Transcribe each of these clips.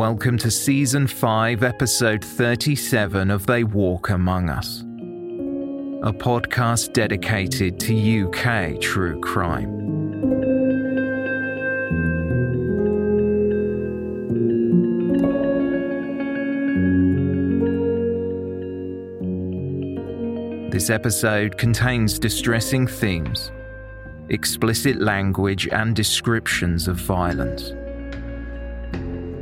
Welcome to Season 5, Episode 37 of They Walk Among Us, a podcast dedicated to UK true crime. This episode contains distressing themes, explicit language, and descriptions of violence.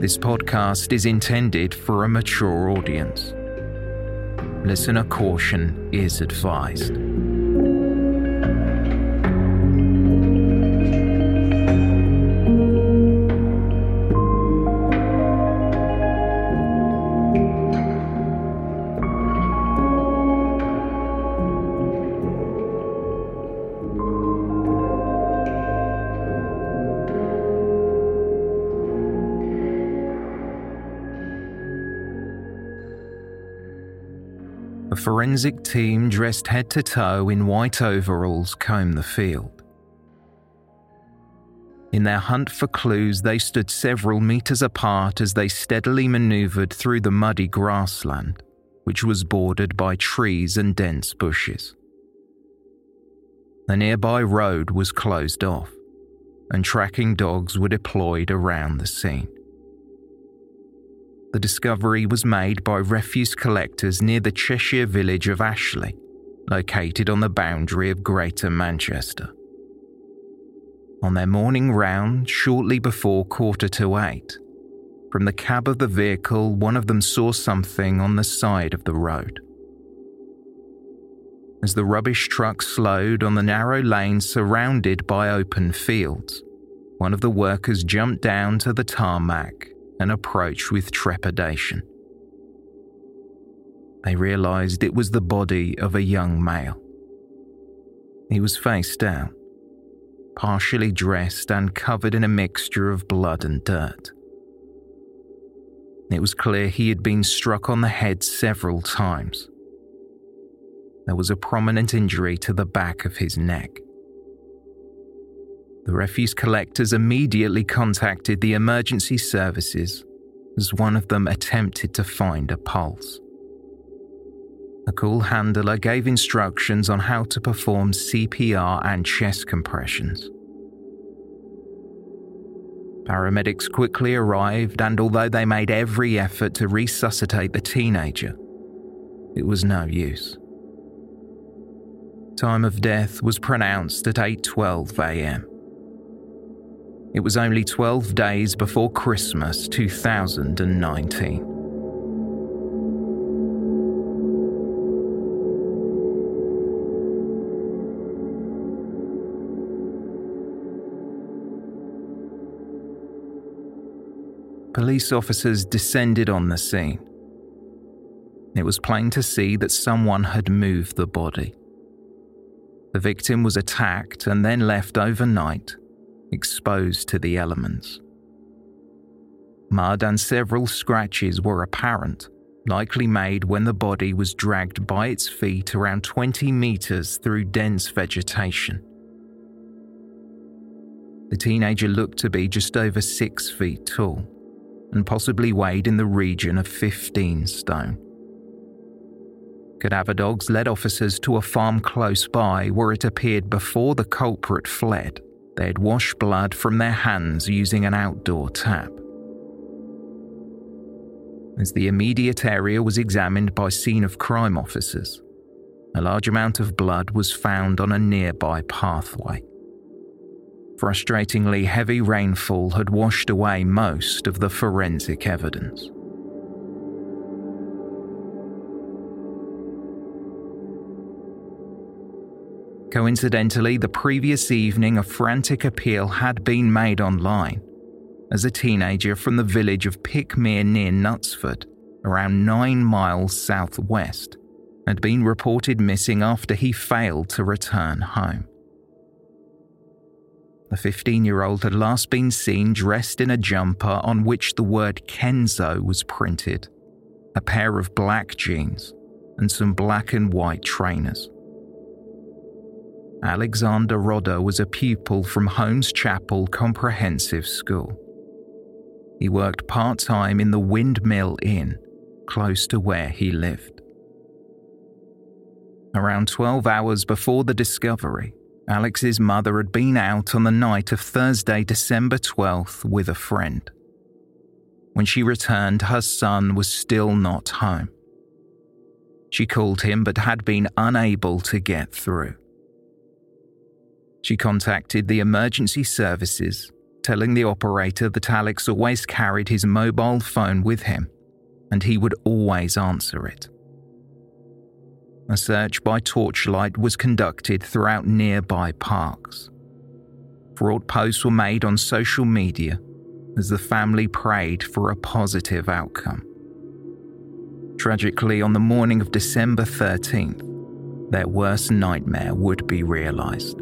This podcast is intended for a mature audience. Listener caution is advised. Forensic team dressed head to toe in white overalls comb the field. In their hunt for clues, they stood several meters apart as they steadily maneuvered through the muddy grassland, which was bordered by trees and dense bushes. The nearby road was closed off, and tracking dogs were deployed around the scene. The discovery was made by refuse collectors near the Cheshire village of Ashley, located on the boundary of Greater Manchester. On their morning round, shortly before quarter to eight, from the cab of the vehicle, one of them saw something on the side of the road. As the rubbish truck slowed on the narrow lane surrounded by open fields, one of the workers jumped down to the tarmac and approached with trepidation. They realized it was the body of a young male. He was face down, partially dressed and covered in a mixture of blood and dirt. It was clear he had been struck on the head several times. There was a prominent injury to the back of his neck. The refuse collectors immediately contacted the emergency services as one of them attempted to find a pulse. A call handler gave instructions on how to perform CPR and chest compressions. Paramedics quickly arrived, and although they made every effort to resuscitate the teenager, it was no use. Time of death was pronounced at 8:12 a.m. It was only 12 days before Christmas 2019. Police officers descended on the scene. it was plain to see that someone had moved the body. The victim was attacked and then left overnight, exposed to the elements. Mud and several scratches were apparent, likely made when the body was dragged by its feet around 20 metres through dense vegetation. The teenager looked to be just over six feet tall and possibly weighed in the region of 15 stone. Cadaver dogs led officers to a farm close by where it appeared before the culprit fled, they had washed blood from their hands using an outdoor tap. As the immediate area was examined by scene of crime officers, a large amount of blood was found on a nearby pathway. Frustratingly, heavy rainfall had washed away most of the forensic evidence. Coincidentally, the previous evening a frantic appeal had been made online as a teenager from the village of Pickmere near Knutsford, around nine miles southwest, had been reported missing after he failed to return home. The 15 year old had last been seen dressed in a jumper on which the word Kenzo was printed, a pair of black jeans, and some black and white trainers. Alexander Rodda was a pupil from Holmes Chapel Comprehensive School. He worked part time in the Windmill Inn, close to where he lived. Around 12 hours before the discovery, Alex's mother had been out on the night of Thursday, December 12th, with a friend. When she returned, her son was still not home. She called him but had been unable to get through. She contacted the emergency services telling the operator that Alex always carried his mobile phone with him and he would always answer it. A search by torchlight was conducted throughout nearby parks. Fraud posts were made on social media as the family prayed for a positive outcome. Tragically, on the morning of December 13th, their worst nightmare would be realised.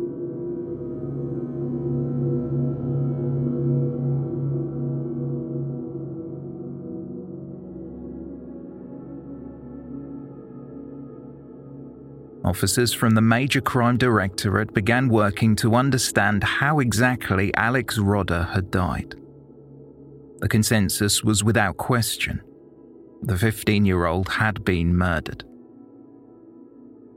Officers from the Major Crime Directorate began working to understand how exactly Alex Rodda had died. The consensus was without question. The 15 year old had been murdered.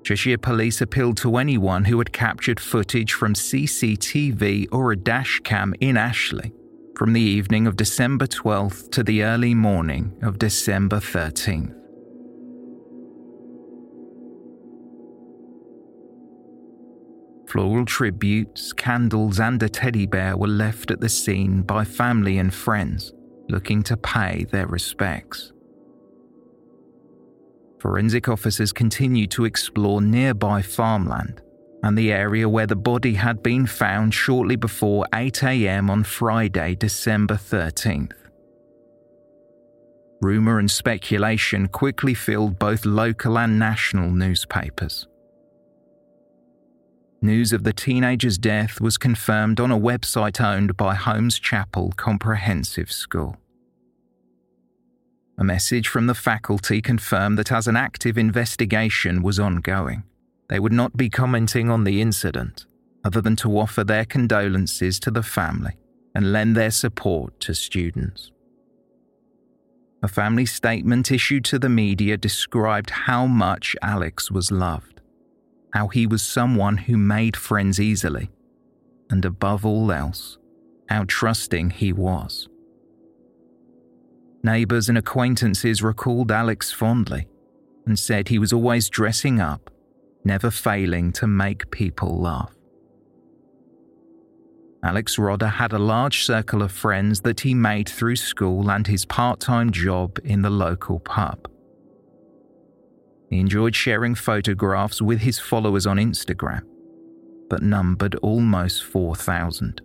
Cheshire Police appealed to anyone who had captured footage from CCTV or a dashcam in Ashley from the evening of December 12th to the early morning of December 13th. Floral tributes, candles, and a teddy bear were left at the scene by family and friends looking to pay their respects. Forensic officers continued to explore nearby farmland and the area where the body had been found shortly before 8 am on Friday, December 13th. Rumour and speculation quickly filled both local and national newspapers. News of the teenager's death was confirmed on a website owned by Holmes Chapel Comprehensive School. A message from the faculty confirmed that as an active investigation was ongoing, they would not be commenting on the incident other than to offer their condolences to the family and lend their support to students. A family statement issued to the media described how much Alex was loved how he was someone who made friends easily, and above all else, how trusting he was. Neighbours and acquaintances recalled Alex fondly and said he was always dressing up, never failing to make people laugh. Alex Rodda had a large circle of friends that he made through school and his part time job in the local pub. He enjoyed sharing photographs with his followers on Instagram, but numbered almost 4,000.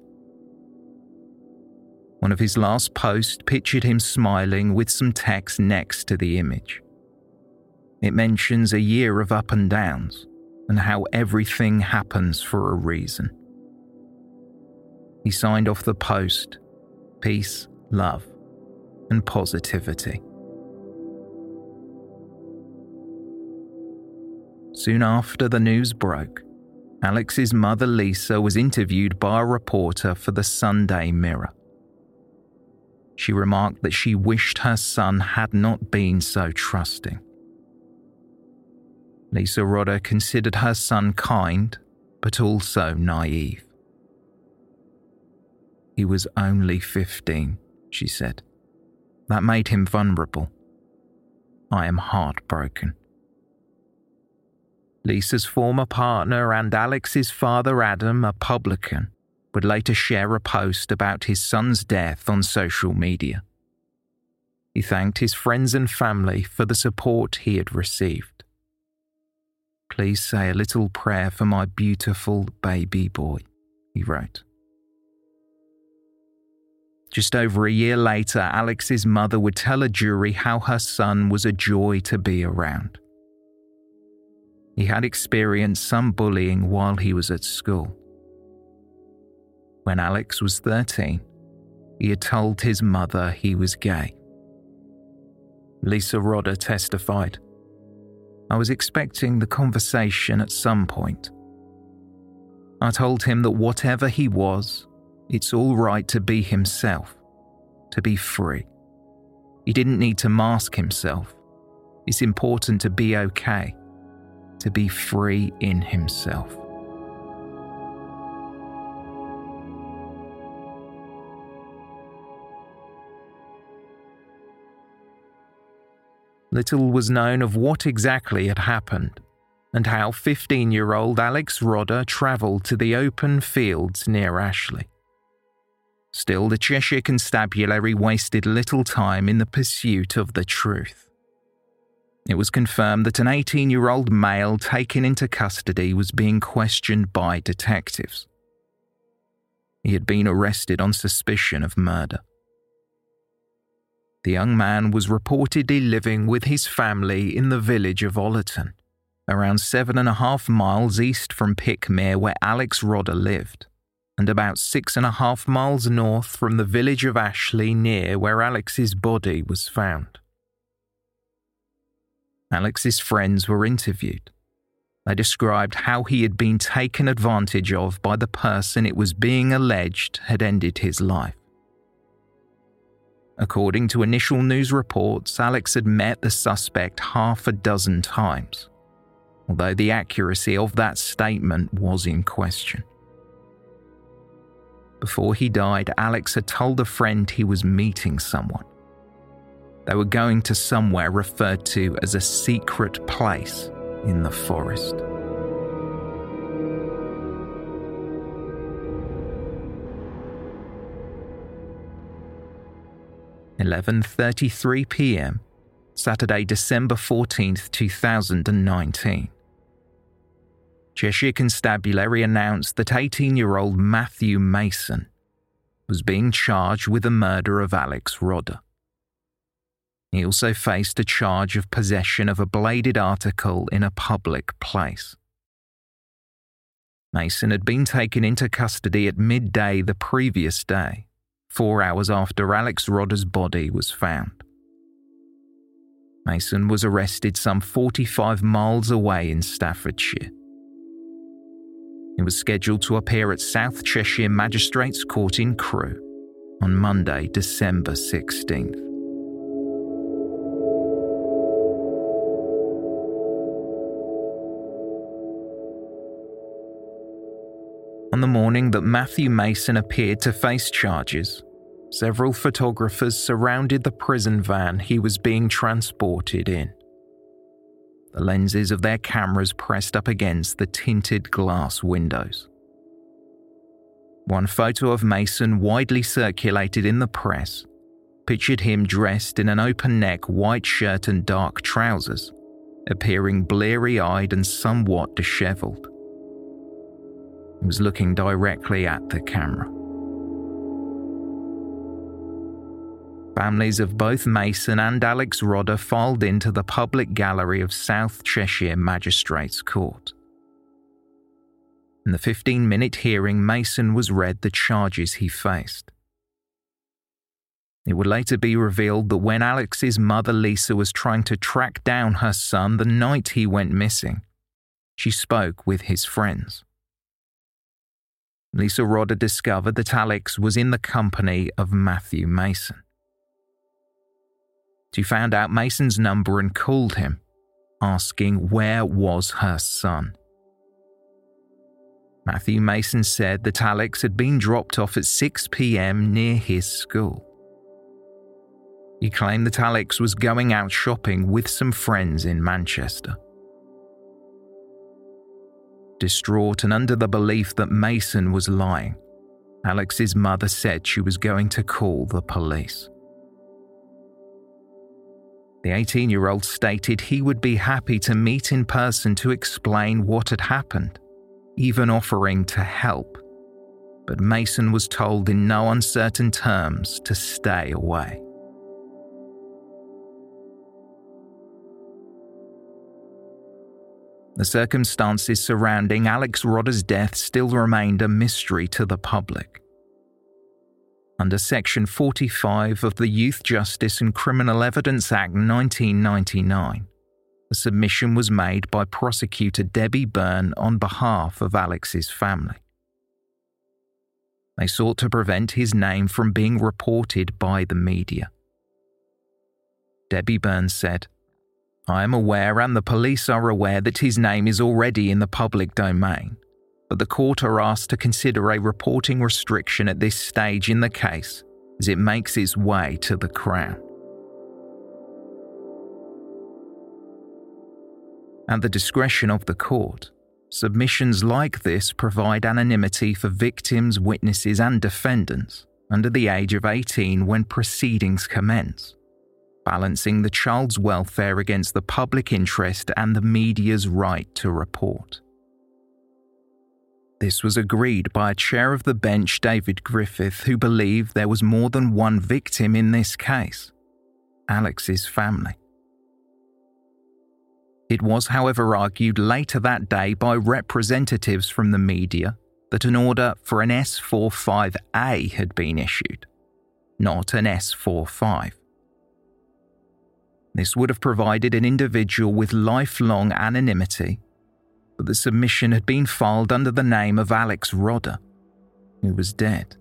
One of his last posts pictured him smiling with some text next to the image. It mentions a year of up and downs and how everything happens for a reason. He signed off the post peace, love, and positivity. Soon after the news broke, Alex's mother Lisa was interviewed by a reporter for the Sunday Mirror. She remarked that she wished her son had not been so trusting. Lisa Rodda considered her son kind, but also naive. He was only 15, she said. That made him vulnerable. I am heartbroken. Lisa's former partner and Alex's father, Adam, a publican, would later share a post about his son's death on social media. He thanked his friends and family for the support he had received. Please say a little prayer for my beautiful baby boy, he wrote. Just over a year later, Alex's mother would tell a jury how her son was a joy to be around. He had experienced some bullying while he was at school. When Alex was 13, he had told his mother he was gay. Lisa Rodda testified I was expecting the conversation at some point. I told him that whatever he was, it's all right to be himself, to be free. He didn't need to mask himself. It's important to be okay, to be free in himself. Little was known of what exactly had happened and how 15 year old Alex Rodda travelled to the open fields near Ashley. Still, the Cheshire Constabulary wasted little time in the pursuit of the truth. It was confirmed that an 18 year old male taken into custody was being questioned by detectives. He had been arrested on suspicion of murder. The young man was reportedly living with his family in the village of Ollerton, around seven and a half miles east from Pickmere, where Alex Rodda lived, and about six and a half miles north from the village of Ashley, near where Alex's body was found. Alex's friends were interviewed. They described how he had been taken advantage of by the person it was being alleged had ended his life. According to initial news reports, Alex had met the suspect half a dozen times, although the accuracy of that statement was in question. Before he died, Alex had told a friend he was meeting someone. They were going to somewhere referred to as a secret place in the forest. 11:33 p.m. Saturday, December 14th, 2019. Cheshire Constabulary announced that 18-year-old Matthew Mason was being charged with the murder of Alex Rodda. He also faced a charge of possession of a bladed article in a public place. Mason had been taken into custody at midday the previous day four hours after Alex Rodda's body was found. Mason was arrested some 45 miles away in Staffordshire. He was scheduled to appear at South Cheshire Magistrates Court in Crewe on Monday, December 16th. That Matthew Mason appeared to face charges, several photographers surrounded the prison van he was being transported in. The lenses of their cameras pressed up against the tinted glass windows. One photo of Mason, widely circulated in the press, pictured him dressed in an open neck white shirt and dark trousers, appearing bleary eyed and somewhat dishevelled was looking directly at the camera. families of both Mason and Alex Rodda filed into the public gallery of South Cheshire Magistrates Court. In the 15 minute hearing, Mason was read the charges he faced. It would later be revealed that when Alex's mother Lisa was trying to track down her son the night he went missing, she spoke with his friends. Lisa Rodda discovered that Alex was in the company of Matthew Mason. She found out Mason's number and called him, asking where was her son. Matthew Mason said that Alex had been dropped off at 6 pm near his school. He claimed that Alex was going out shopping with some friends in Manchester. Distraught and under the belief that Mason was lying, Alex's mother said she was going to call the police. The 18 year old stated he would be happy to meet in person to explain what had happened, even offering to help. But Mason was told in no uncertain terms to stay away. The circumstances surrounding Alex Rodda's death still remained a mystery to the public. Under Section 45 of the Youth Justice and Criminal Evidence Act 1999, a submission was made by prosecutor Debbie Byrne on behalf of Alex's family. They sought to prevent his name from being reported by the media. Debbie Byrne said, I am aware and the police are aware that his name is already in the public domain, but the court are asked to consider a reporting restriction at this stage in the case as it makes its way to the Crown. At the discretion of the court, submissions like this provide anonymity for victims, witnesses, and defendants under the age of 18 when proceedings commence balancing the child's welfare against the public interest and the media's right to report. This was agreed by a chair of the bench, David Griffith, who believed there was more than one victim in this case Alex's family. It was, however, argued later that day by representatives from the media that an order for an S45A had been issued, not an S45. This would have provided an individual with lifelong anonymity, but the submission had been filed under the name of Alex Rodda, who was dead.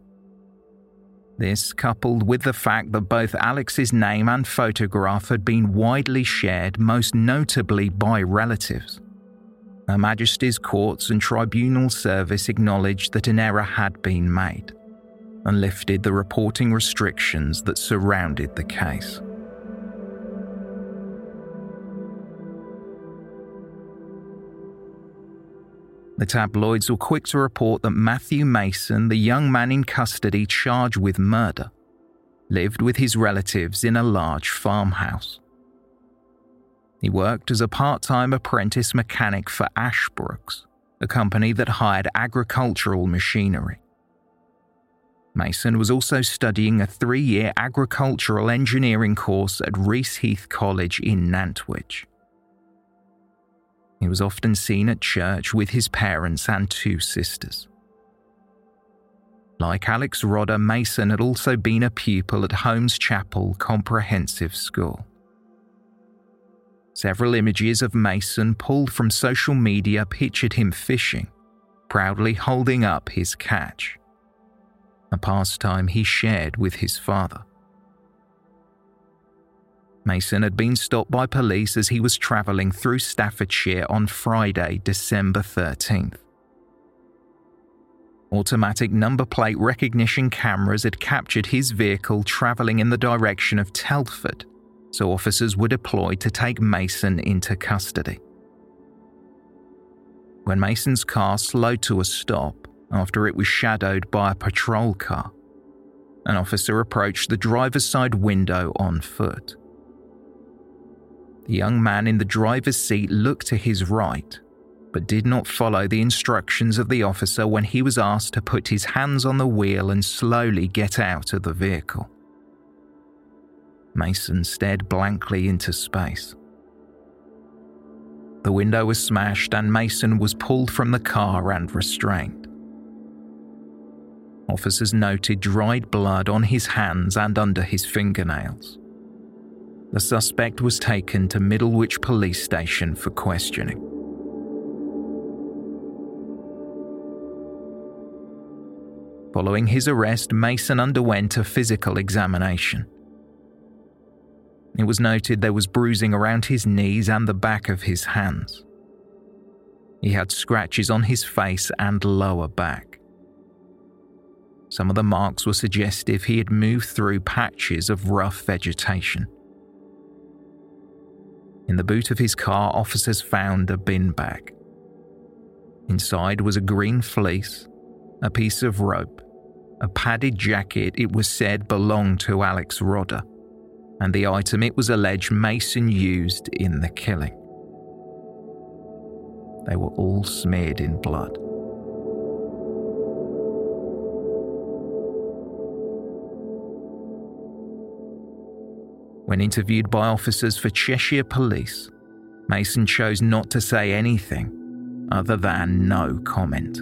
This, coupled with the fact that both Alex's name and photograph had been widely shared, most notably by relatives. Her Majesty's Courts and Tribunal Service acknowledged that an error had been made and lifted the reporting restrictions that surrounded the case. The tabloids were quick to report that Matthew Mason, the young man in custody charged with murder, lived with his relatives in a large farmhouse. He worked as a part time apprentice mechanic for Ashbrooks, a company that hired agricultural machinery. Mason was also studying a three year agricultural engineering course at Reaseheath College in Nantwich. He was often seen at church with his parents and two sisters. Like Alex Rodda, Mason had also been a pupil at Holmes Chapel Comprehensive School. Several images of Mason pulled from social media pictured him fishing, proudly holding up his catch, a pastime he shared with his father. Mason had been stopped by police as he was travelling through Staffordshire on Friday, December 13th. Automatic number plate recognition cameras had captured his vehicle travelling in the direction of Telford, so officers were deployed to take Mason into custody. When Mason's car slowed to a stop after it was shadowed by a patrol car, an officer approached the driver's side window on foot. The young man in the driver's seat looked to his right, but did not follow the instructions of the officer when he was asked to put his hands on the wheel and slowly get out of the vehicle. Mason stared blankly into space. The window was smashed and Mason was pulled from the car and restrained. Officers noted dried blood on his hands and under his fingernails. The suspect was taken to Middlewich Police Station for questioning. Following his arrest, Mason underwent a physical examination. It was noted there was bruising around his knees and the back of his hands. He had scratches on his face and lower back. Some of the marks were suggestive he had moved through patches of rough vegetation. In the boot of his car, officers found a bin bag. Inside was a green fleece, a piece of rope, a padded jacket it was said belonged to Alex Rodda and the item it was alleged Mason used in the killing. They were all smeared in blood. When interviewed by officers for Cheshire Police, Mason chose not to say anything other than no comment.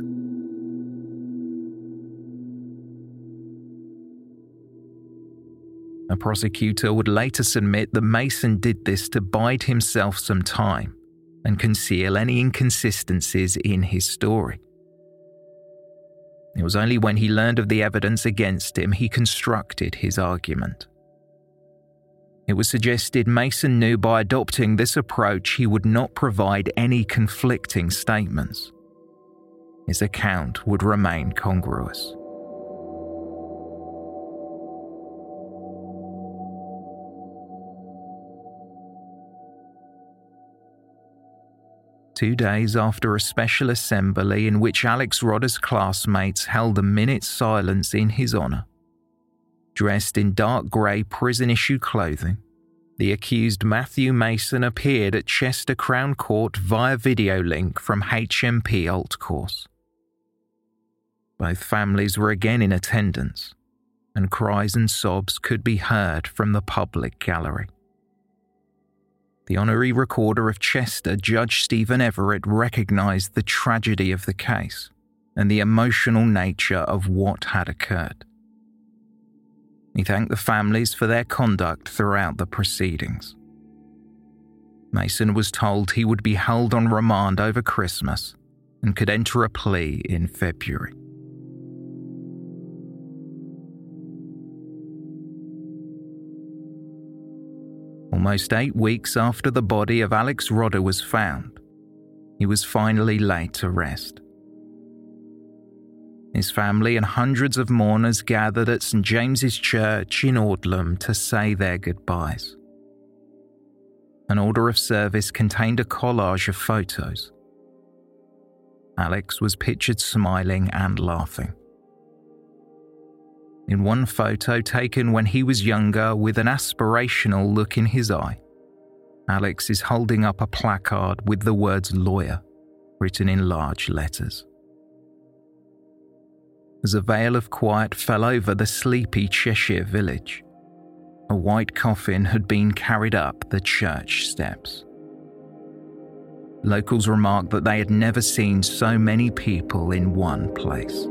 A prosecutor would later submit that Mason did this to bide himself some time and conceal any inconsistencies in his story. It was only when he learned of the evidence against him he constructed his argument. It was suggested Mason knew by adopting this approach he would not provide any conflicting statements. His account would remain congruous. two days after a special assembly in which Alex Rodda's classmates held a minute's silence in his honour. Dressed in dark grey prison issue clothing, the accused Matthew Mason appeared at Chester Crown Court via video link from HMP Altcourse. Both families were again in attendance, and cries and sobs could be heard from the public gallery. The honorary recorder of Chester, Judge Stephen Everett, recognised the tragedy of the case and the emotional nature of what had occurred. He thanked the families for their conduct throughout the proceedings. Mason was told he would be held on remand over Christmas and could enter a plea in February. almost eight weeks after the body of Alex Rodda was found, he was finally laid to rest. His family and hundreds of mourners gathered at St James's Church in Audlem to say their goodbyes. An order of service contained a collage of photos. Alex was pictured smiling and laughing. In one photo taken when he was younger with an aspirational look in his eye, Alex is holding up a placard with the words lawyer written in large letters. As a veil of quiet fell over the sleepy Cheshire village, a white coffin had been carried up the church steps. Locals remarked that they had never seen so many people in one place.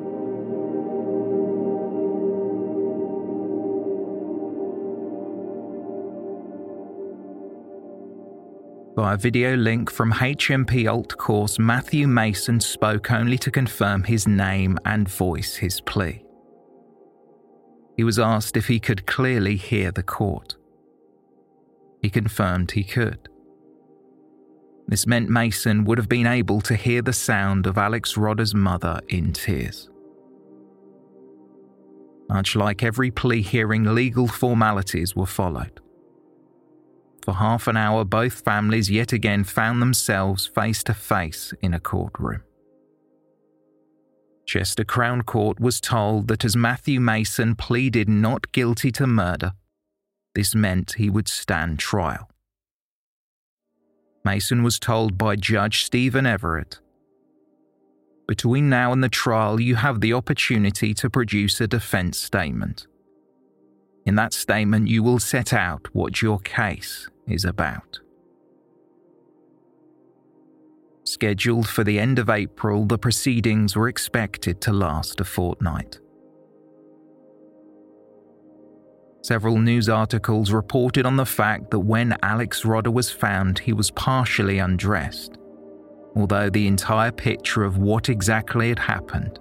Via video link from HMP Altcourse, Matthew Mason spoke only to confirm his name and voice his plea. He was asked if he could clearly hear the court. He confirmed he could. This meant Mason would have been able to hear the sound of Alex Rodda's mother in tears. Much like every plea hearing, legal formalities were followed. For half an hour, both families yet again found themselves face to face in a courtroom. Chester Crown Court was told that as Matthew Mason pleaded not guilty to murder, this meant he would stand trial. Mason was told by Judge Stephen Everett Between now and the trial, you have the opportunity to produce a defence statement. In that statement, you will set out what your case is about. Scheduled for the end of April, the proceedings were expected to last a fortnight. Several news articles reported on the fact that when Alex Rodda was found, he was partially undressed, although the entire picture of what exactly had happened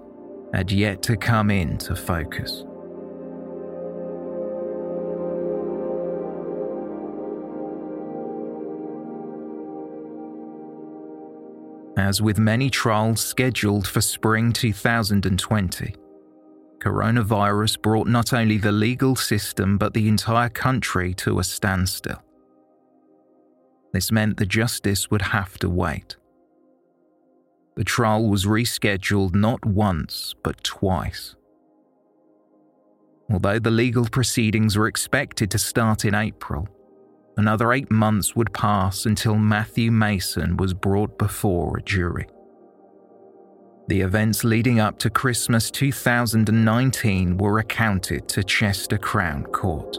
had yet to come into focus. As with many trials scheduled for spring 2020, coronavirus brought not only the legal system but the entire country to a standstill. This meant the justice would have to wait. The trial was rescheduled not once, but twice. Although the legal proceedings were expected to start in April, another eight months would pass until Matthew Mason was brought before a jury. The events leading up to Christmas 2019 were recounted to Chester Crown Court.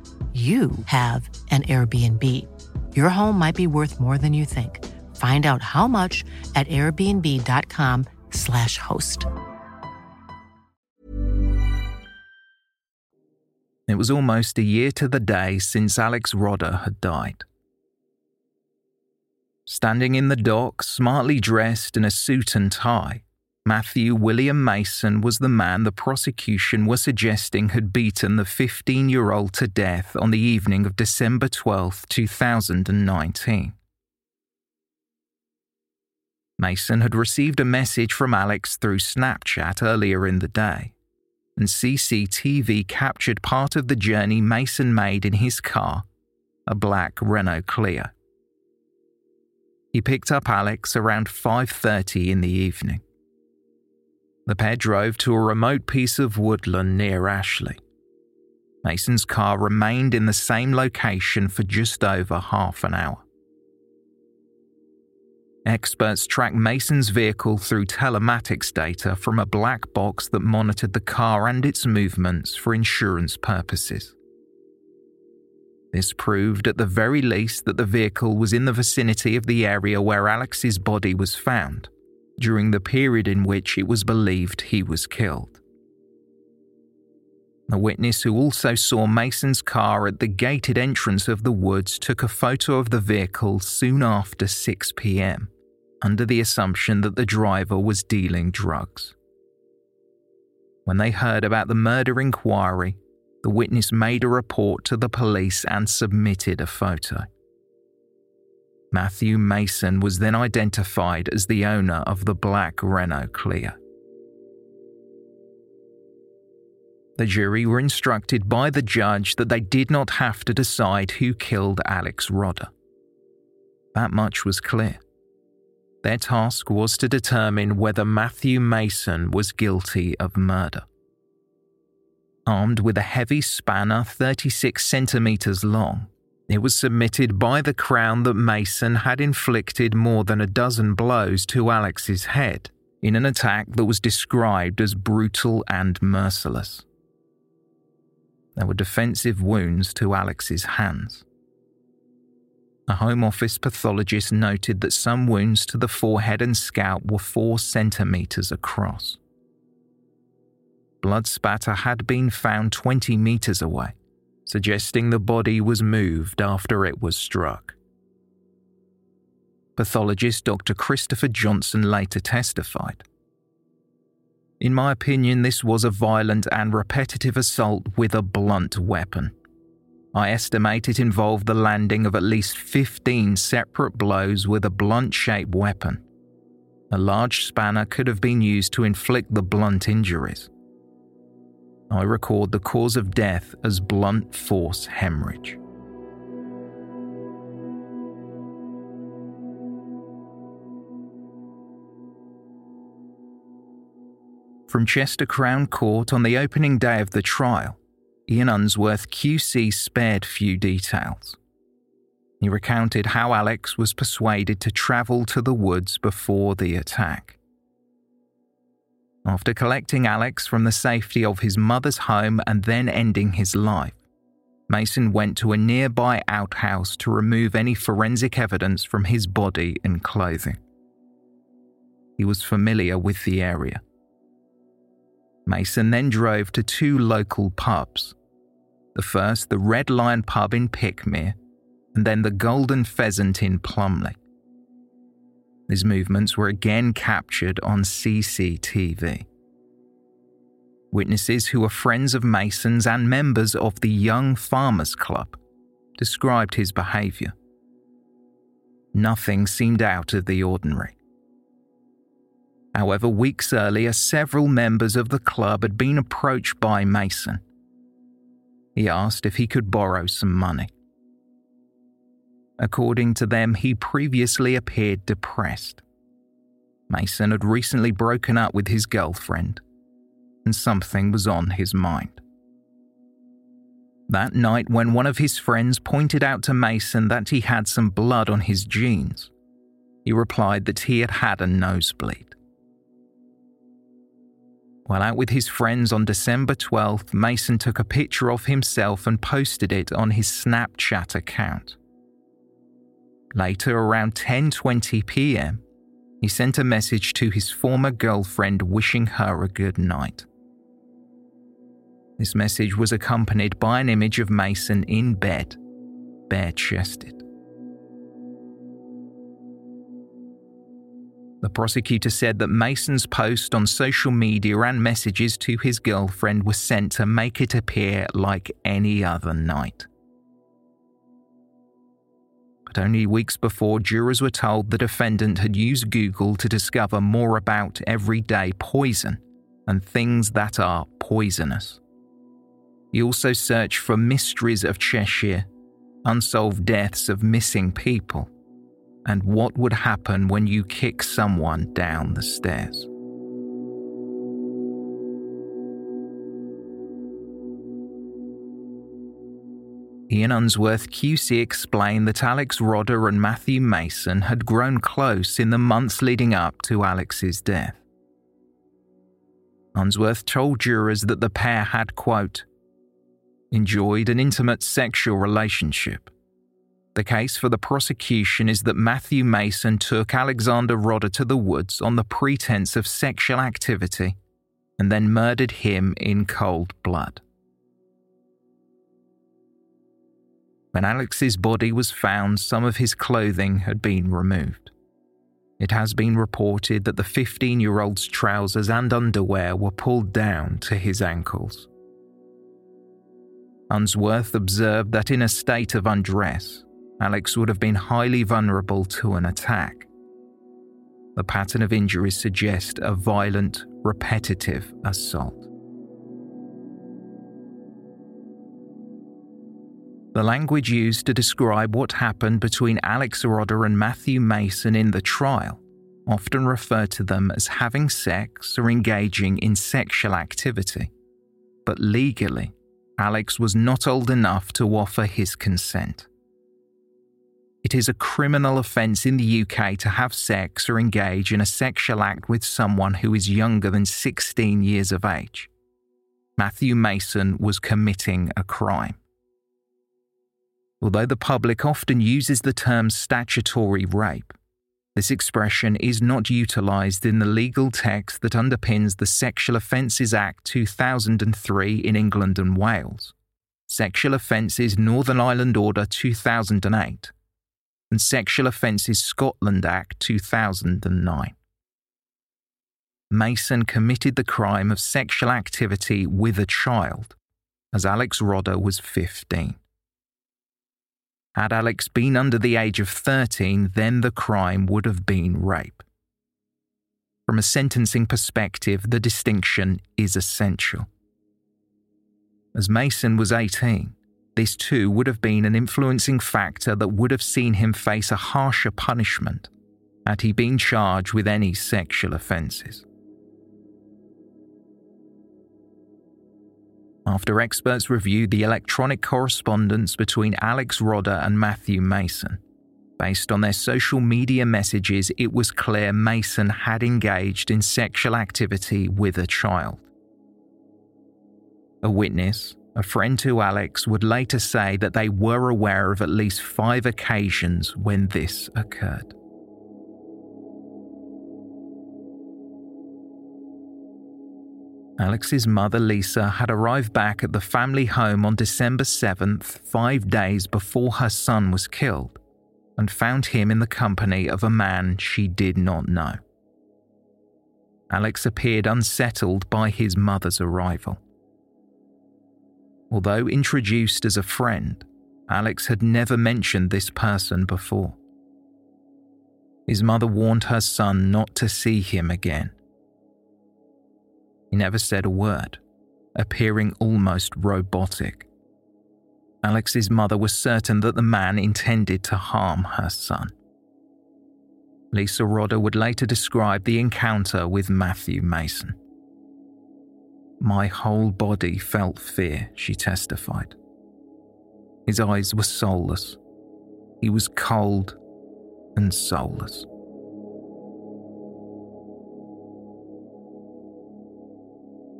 you have an Airbnb. Your home might be worth more than you think. Find out how much at airbnb.com/slash host. It was almost a year to the day since Alex Rodda had died. Standing in the dock, smartly dressed in a suit and tie, Matthew William Mason was the man the prosecution were suggesting had beaten the 15 year old to death on the evening of December 12, 2019. Mason had received a message from Alex through Snapchat earlier in the day, and CCTV captured part of the journey Mason made in his car, a black Renault Clio. He picked up Alex around 5:30 in the evening. The pair drove to a remote piece of woodland near Ashley. Mason's car remained in the same location for just over half an hour. Experts tracked Mason's vehicle through telematics data from a black box that monitored the car and its movements for insurance purposes. This proved at the very least that the vehicle was in the vicinity of the area where Alex's body was found during the period in which it was believed he was killed. A witness who also saw Mason's car at the gated entrance of the woods took a photo of the vehicle soon after 6 pm, under the assumption that the driver was dealing drugs. When they heard about the murder inquiry, the witness made a report to the police and submitted a photo. Matthew Mason was then identified as the owner of the black Renault Clio. The jury were instructed by the judge that they did not have to decide who killed Alex Rodda. That much was clear. Their task was to determine whether Matthew Mason was guilty of murder. Armed with a heavy spanner 36 centimetres long, it was submitted by the Crown that Mason had inflicted more than a dozen blows to Alex's head in an attack that was described as brutal and merciless. There were defensive wounds to Alex's hands. A Home Office pathologist noted that some wounds to the forehead and scalp were four centimetres across. Blood spatter had been found 20 metres away, suggesting the body was moved after it was struck. Pathologist Dr. Christopher Johnson later testified. In my opinion, this was a violent and repetitive assault with a blunt weapon. I estimate it involved the landing of at least 15 separate blows with a blunt shaped weapon. A large spanner could have been used to inflict the blunt injuries. I record the cause of death as blunt force hemorrhage. From Chester Crown Court on the opening day of the trial, Ian Unsworth QC spared few details. He recounted how Alex was persuaded to travel to the woods before the attack. After collecting Alex from the safety of his mother's home and then ending his life, Mason went to a nearby outhouse to remove any forensic evidence from his body and clothing. He was familiar with the area. Mason then drove to two local pubs. The first, the Red Lion pub in Pickmere, and then the Golden Pheasant in Plumley. His movements were again captured on CCTV. Witnesses who were friends of Mason's and members of the Young Farmers Club described his behaviour. Nothing seemed out of the ordinary. However, weeks earlier, several members of the club had been approached by Mason. He asked if he could borrow some money. According to them, he previously appeared depressed. Mason had recently broken up with his girlfriend, and something was on his mind. That night, when one of his friends pointed out to Mason that he had some blood on his jeans, he replied that he had had a nosebleed. While out with his friends on December 12th, Mason took a picture of himself and posted it on his Snapchat account. Later, around 10:20 p.m., he sent a message to his former girlfriend wishing her a good night. This message was accompanied by an image of Mason in bed, bare chested. The prosecutor said that Mason's post on social media and messages to his girlfriend were sent to make it appear like any other night. But only weeks before, jurors were told the defendant had used Google to discover more about everyday poison and things that are poisonous. He also searched for mysteries of Cheshire, unsolved deaths of missing people and what would happen when you kick someone down the stairs. Ian Unsworth QC explained that Alex Rodda and Matthew Mason had grown close in the months leading up to Alex's death. Unsworth told jurors that the pair had, quote, enjoyed an intimate sexual relationship the case for the prosecution is that Matthew Mason took Alexander Rodda to the woods on the pretense of sexual activity and then murdered him in cold blood. When Alex's body was found, some of his clothing had been removed. It has been reported that the 15 year old's trousers and underwear were pulled down to his ankles. Unsworth observed that in a state of undress, Alex would have been highly vulnerable to an attack. The pattern of injuries suggests a violent, repetitive assault. The language used to describe what happened between Alex Rodda and Matthew Mason in the trial often referred to them as having sex or engaging in sexual activity. But legally, Alex was not old enough to offer his consent. It is a criminal offence in the UK to have sex or engage in a sexual act with someone who is younger than 16 years of age. Matthew Mason was committing a crime. Although the public often uses the term statutory rape, this expression is not utilised in the legal text that underpins the Sexual Offences Act 2003 in England and Wales, Sexual Offences Northern Ireland Order 2008, and Sexual Offences Scotland Act 2009. Mason committed the crime of sexual activity with a child, as Alex Rodda was 15. Had Alex been under the age of 13, then the crime would have been rape. From a sentencing perspective, the distinction is essential. As Mason was 18, this too would have been an influencing factor that would have seen him face a harsher punishment had he been charged with any sexual offences. After experts reviewed the electronic correspondence between Alex Rodda and Matthew Mason. Based on their social media messages, it was clear Mason had engaged in sexual activity with a child. A witness, a friend to Alex, would later say that they were aware of at least five occasions when this occurred. Alex's mother, Lisa, had arrived back at the family home on December 7th, five days before her son was killed, and found him in the company of a man she did not know. Alex appeared unsettled by his mother's arrival. Although introduced as a friend, Alex had never mentioned this person before. His mother warned her son not to see him again he never said a word, appearing almost robotic. Alex's mother was certain that the man intended to harm her son. Lisa Rodda would later describe the encounter with Matthew Mason. My whole body felt fear, she testified. His eyes were soulless. He was cold and soulless.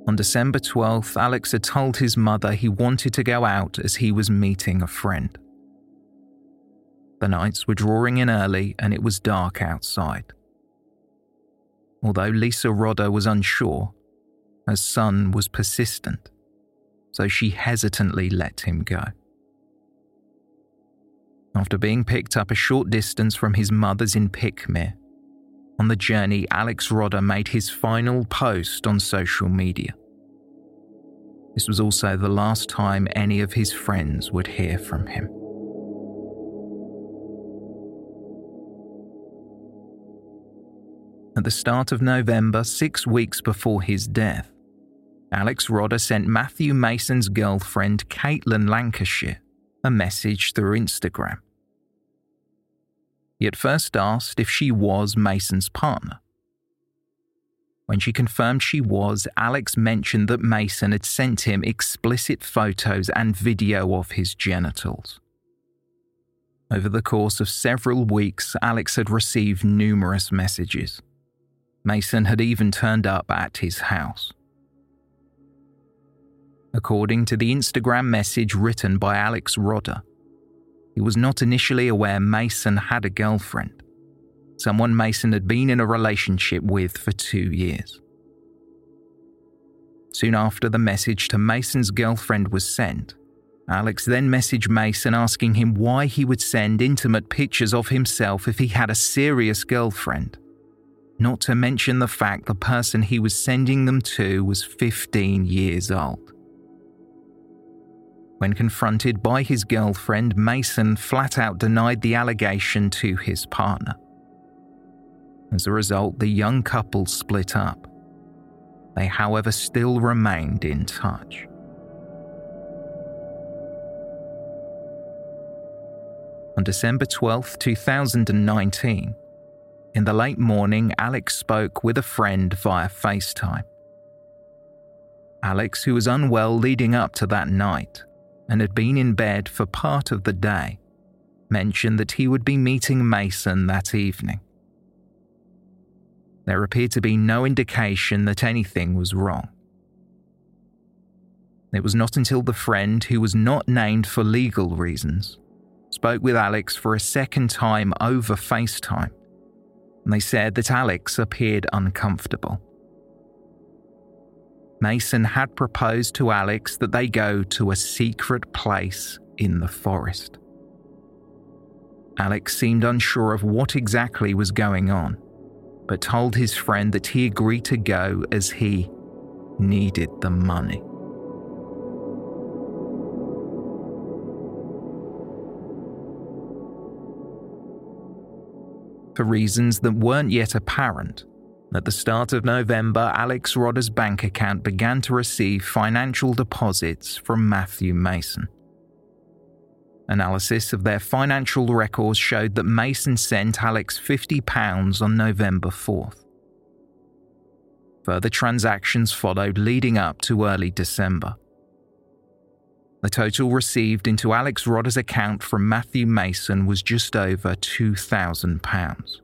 On December 12th, Alex had told his mother he wanted to go out as he was meeting a friend. The nights were drawing in early and it was dark outside. Although Lisa Rodda was unsure, her son was persistent, so she hesitantly let him go. After being picked up a short distance from his mother's in Pickmere, on the journey, Alex Rodda made his final post on social media. This was also the last time any of his friends would hear from him. At the start of November, six weeks before his death, Alex Rodda sent Matthew Mason's girlfriend, Caitlin Lancashire, a message through Instagram. He at first asked if she was Mason's partner. When she confirmed she was, Alex mentioned that Mason had sent him explicit photos and video of his genitals. Over the course of several weeks, Alex had received numerous messages. Mason had even turned up at his house. According to the Instagram message written by Alex Rodda, he was not initially aware Mason had a girlfriend, someone Mason had been in a relationship with for two years. Soon after the message to Mason's girlfriend was sent, Alex then messaged Mason asking him why he would send intimate pictures of himself if he had a serious girlfriend. Not to mention the fact the person he was sending them to was 15 years old. When confronted by his girlfriend, Mason flat out denied the allegation to his partner. As a result, the young couple split up. They, however, still remained in touch. On December 12, 2019, in the late morning, Alex spoke with a friend via FaceTime. Alex, who was unwell leading up to that night and had been in bed for part of the day, mentioned that he would be meeting Mason that evening. There appeared to be no indication that anything was wrong. It was not until the friend, who was not named for legal reasons, spoke with Alex for a second time over FaceTime, and they said that Alex appeared uncomfortable. Mason had proposed to Alex that they go to a secret place in the forest. Alex seemed unsure of what exactly was going on but told his friend that he agreed to go as he needed the money. For reasons that weren't yet apparent, at the start of November, Alex Rodda's bank account began to receive financial deposits from Matthew Mason. Analysis of their financial records showed that Mason sent Alex £50 on November 4th. Further transactions followed leading up to early December. The total received into Alex Rodda's account from Matthew Mason was just over £2,000.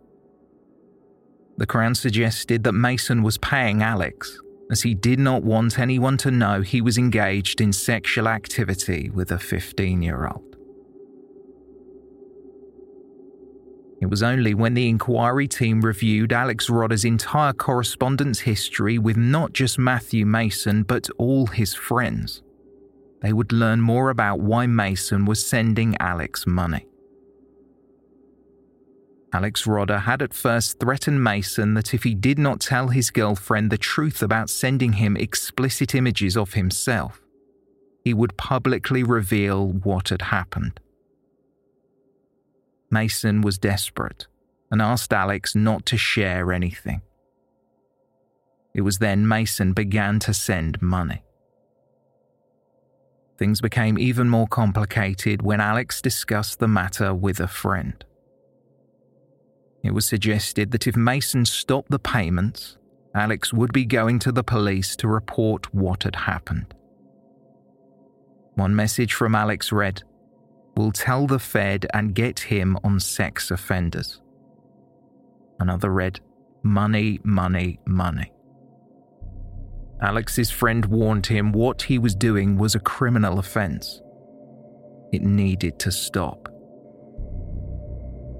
The Crown suggested that Mason was paying Alex, as he did not want anyone to know he was engaged in sexual activity with a 15 year old. It was only when the inquiry team reviewed Alex Rodda's entire correspondence history with not just Matthew Mason, but all his friends, they would learn more about why Mason was sending Alex money. Alex Rodda had at first threatened Mason that if he did not tell his girlfriend the truth about sending him explicit images of himself, he would publicly reveal what had happened. Mason was desperate and asked Alex not to share anything. It was then Mason began to send money. Things became even more complicated when Alex discussed the matter with a friend. It was suggested that if Mason stopped the payments, Alex would be going to the police to report what had happened. One message from Alex read We'll tell the Fed and get him on sex offenders. Another read, Money, money, money. Alex's friend warned him what he was doing was a criminal offence. It needed to stop.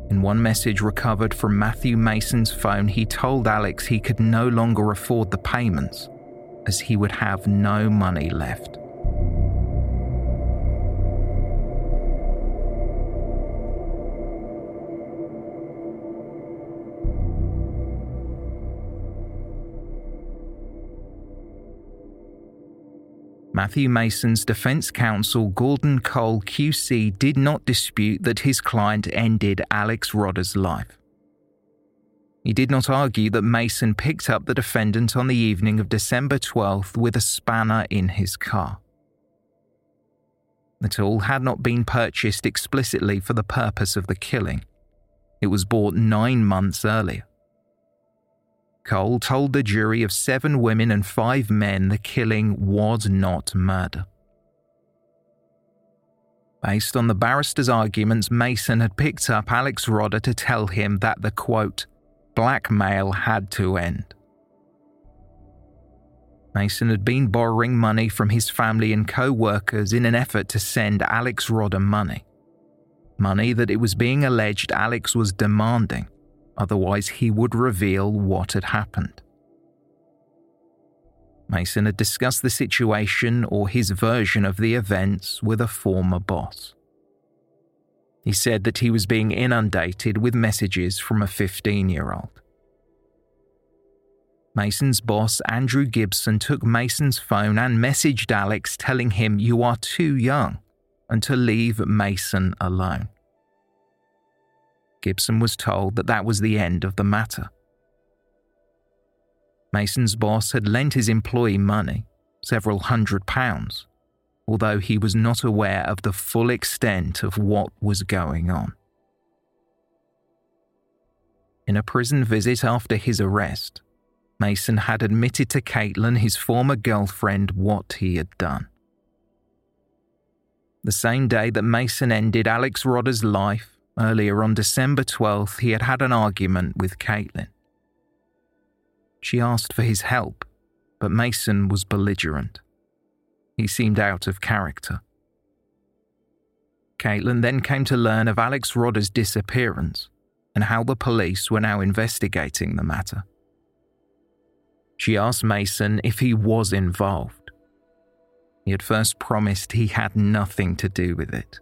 In one message recovered from Matthew Mason's phone, he told Alex he could no longer afford the payments, as he would have no money left. Matthew Mason's defense counsel, Gordon Cole QC, did not dispute that his client ended Alex Rodda's life. He did not argue that Mason picked up the defendant on the evening of December 12th with a spanner in his car. The tool had not been purchased explicitly for the purpose of the killing. It was bought nine months earlier. Cole told the jury of seven women and five men the killing was not murder. Based on the barrister's arguments, Mason had picked up Alex Rodda to tell him that the quote, blackmail had to end. Mason had been borrowing money from his family and co workers in an effort to send Alex Rodda money. Money that it was being alleged Alex was demanding otherwise, he would reveal what had happened. Mason had discussed the situation or his version of the events with a former boss. He said that he was being inundated with messages from a 15 year old. Mason's boss, Andrew Gibson, took Mason's phone and messaged Alex telling him, You are too young, and to leave Mason alone. Gibson was told that that was the end of the matter. Mason's boss had lent his employee money, several hundred pounds, although he was not aware of the full extent of what was going on. In a prison visit after his arrest, Mason had admitted to Caitlin, his former girlfriend, what he had done. The same day that Mason ended Alex Rodda's life, earlier on December 12th, he had had an argument with Caitlin. She asked for his help, but Mason was belligerent. He seemed out of character. Caitlin then came to learn of Alex Rodda's disappearance and how the police were now investigating the matter. She asked Mason if he was involved. He had first promised he had nothing to do with it.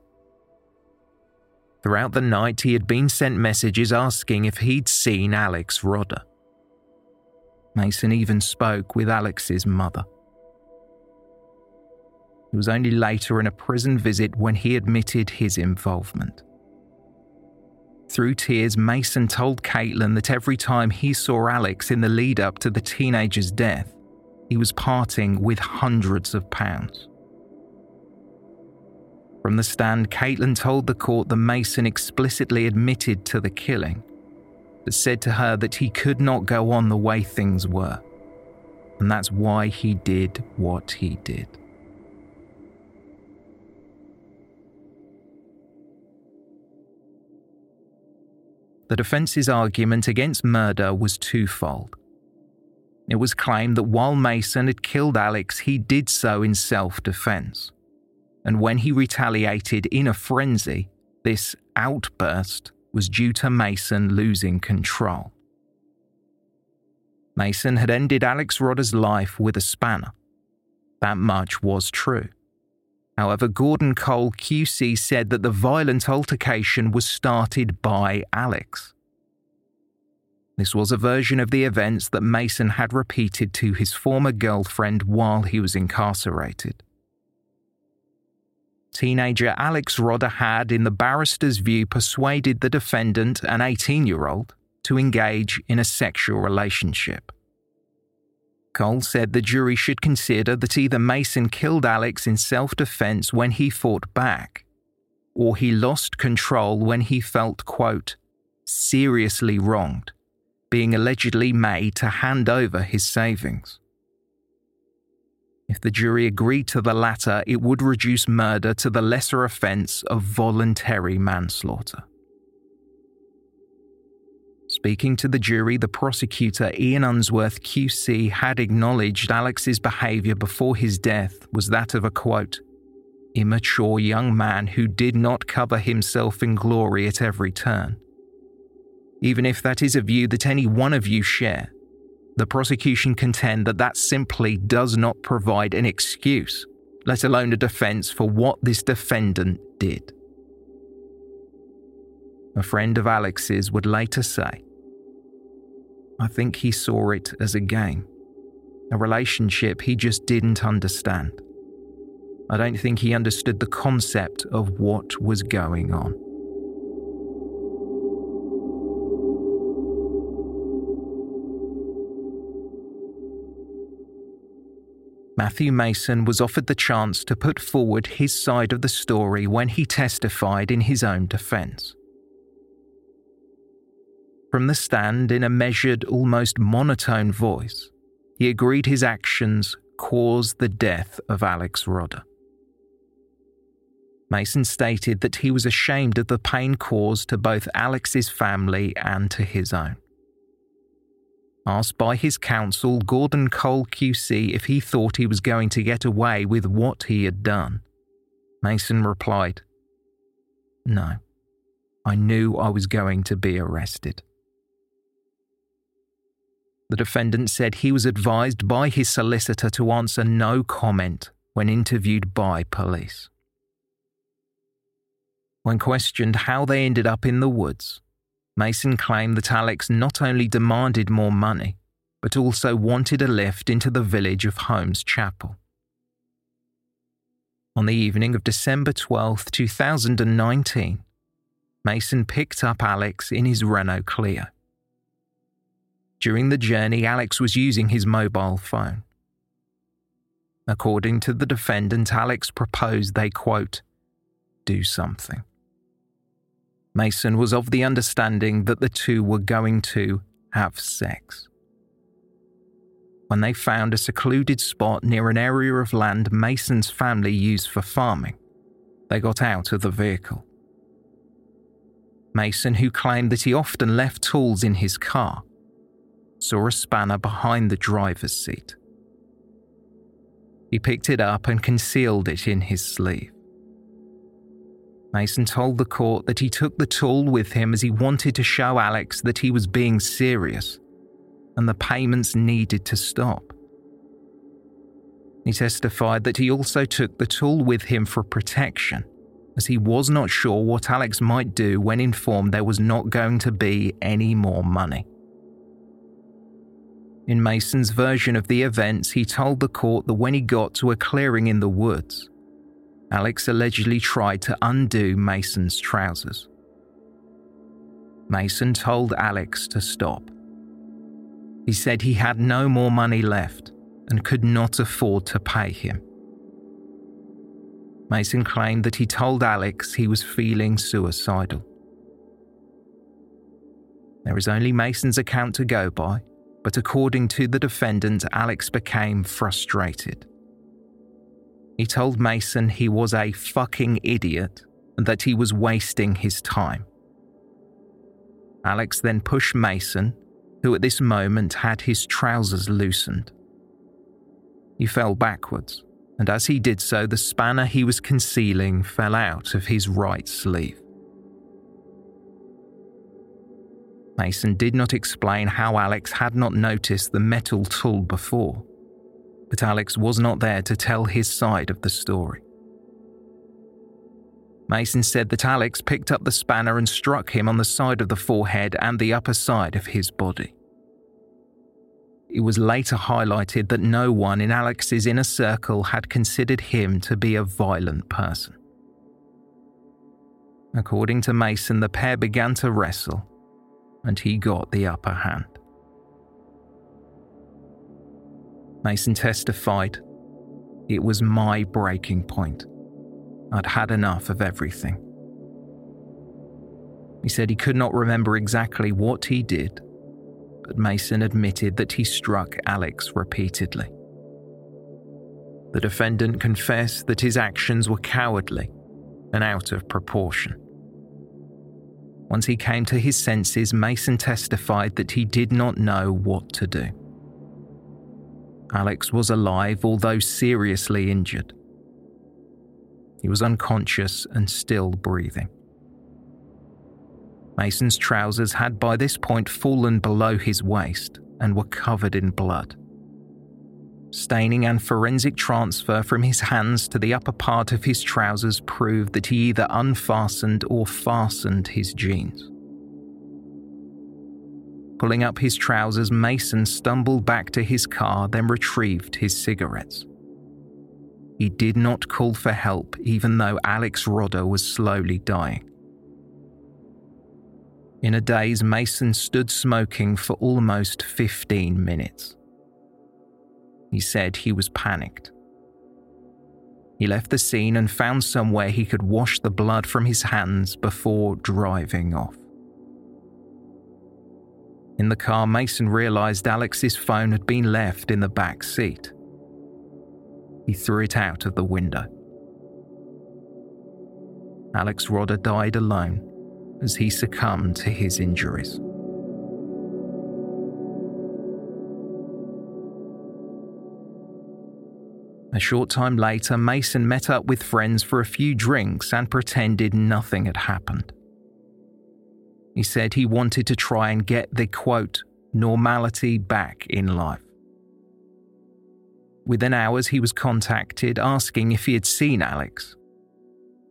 Throughout the night, he had been sent messages asking if he'd seen Alex Rodda. Mason even spoke with Alex's mother. It was only later in a prison visit when he admitted his involvement. Through tears, Mason told Caitlin that every time he saw Alex in the lead up to the teenager's death, he was parting with hundreds of pounds. From the stand, Caitlin told the court that Mason explicitly admitted to the killing, but said to her that he could not go on the way things were, and that's why he did what he did. the defence's argument against murder was twofold. It was claimed that while Mason had killed Alex, he did so in self defense. And when he retaliated in a frenzy, this outburst was due to Mason losing control. Mason had ended Alex Rodda's life with a spanner. That much was true. However, Gordon Cole QC said that the violent altercation was started by Alex. This was a version of the events that Mason had repeated to his former girlfriend while he was incarcerated. Teenager Alex Rodda had, in the barrister's view, persuaded the defendant, an 18 year old, to engage in a sexual relationship. Cole said the jury should consider that either Mason killed Alex in self defense when he fought back, or he lost control when he felt, quote, seriously wronged, being allegedly made to hand over his savings. If the jury agreed to the latter, it would reduce murder to the lesser offence of voluntary manslaughter. Speaking to the jury, the prosecutor, Ian Unsworth QC, had acknowledged Alex's behaviour before his death was that of a quote, immature young man who did not cover himself in glory at every turn. Even if that is a view that any one of you share, the prosecution contend that that simply does not provide an excuse, let alone a defence for what this defendant did. A friend of Alex's would later say, I think he saw it as a game, a relationship he just didn't understand. I don't think he understood the concept of what was going on. Matthew Mason was offered the chance to put forward his side of the story when he testified in his own defence. From the stand, in a measured, almost monotone voice, he agreed his actions caused the death of Alex Rodda. Mason stated that he was ashamed of the pain caused to both Alex's family and to his own. Asked by his counsel, Gordon Cole QC, if he thought he was going to get away with what he had done, Mason replied, No, I knew I was going to be arrested. The defendant said he was advised by his solicitor to answer no comment when interviewed by police. When questioned how they ended up in the woods, Mason claimed that Alex not only demanded more money, but also wanted a lift into the village of Holmes Chapel. On the evening of December 12, 2019, Mason picked up Alex in his Renault Clio. During the journey, Alex was using his mobile phone. According to the defendant, Alex proposed they, quote, do something. Mason was of the understanding that the two were going to have sex. When they found a secluded spot near an area of land Mason's family used for farming, they got out of the vehicle. Mason, who claimed that he often left tools in his car, saw a spanner behind the driver's seat. He picked it up and concealed it in his sleeve. Mason told the court that he took the tool with him as he wanted to show Alex that he was being serious and the payments needed to stop. He testified that he also took the tool with him for protection, as he was not sure what Alex might do when informed there was not going to be any more money. In Mason's version of the events, he told the court that when he got to a clearing in the woods, Alex allegedly tried to undo Mason's trousers. Mason told Alex to stop. He said he had no more money left and could not afford to pay him. Mason claimed that he told Alex he was feeling suicidal. There is only Mason's account to go by, but according to the defendant, Alex became frustrated. He told Mason he was a fucking idiot and that he was wasting his time. Alex then pushed Mason, who at this moment had his trousers loosened. He fell backwards, and as he did so, the spanner he was concealing fell out of his right sleeve. Mason did not explain how Alex had not noticed the metal tool before but Alex was not there to tell his side of the story. Mason said that Alex picked up the spanner and struck him on the side of the forehead and the upper side of his body. It was later highlighted that no one in Alex's inner circle had considered him to be a violent person. According to Mason, the pair began to wrestle, and he got the upper hand. Mason testified, It was my breaking point. I'd had enough of everything. He said he could not remember exactly what he did, but Mason admitted that he struck Alex repeatedly. The defendant confessed that his actions were cowardly and out of proportion. Once he came to his senses, Mason testified that he did not know what to do. Alex was alive, although seriously injured. He was unconscious and still breathing. Mason's trousers had by this point fallen below his waist and were covered in blood. Staining and forensic transfer from his hands to the upper part of his trousers proved that he either unfastened or fastened his jeans. Pulling up his trousers, Mason stumbled back to his car, then retrieved his cigarettes. He did not call for help, even though Alex Rodda was slowly dying. In a daze, Mason stood smoking for almost 15 minutes. He said he was panicked. He left the scene and found somewhere he could wash the blood from his hands before driving off. In the car, Mason realised Alex's phone had been left in the back seat. He threw it out of the window. Alex Rodda died alone as he succumbed to his injuries. A short time later, Mason met up with friends for a few drinks and pretended nothing had happened. He said he wanted to try and get the quote, normality back in life. Within hours, he was contacted asking if he had seen Alex.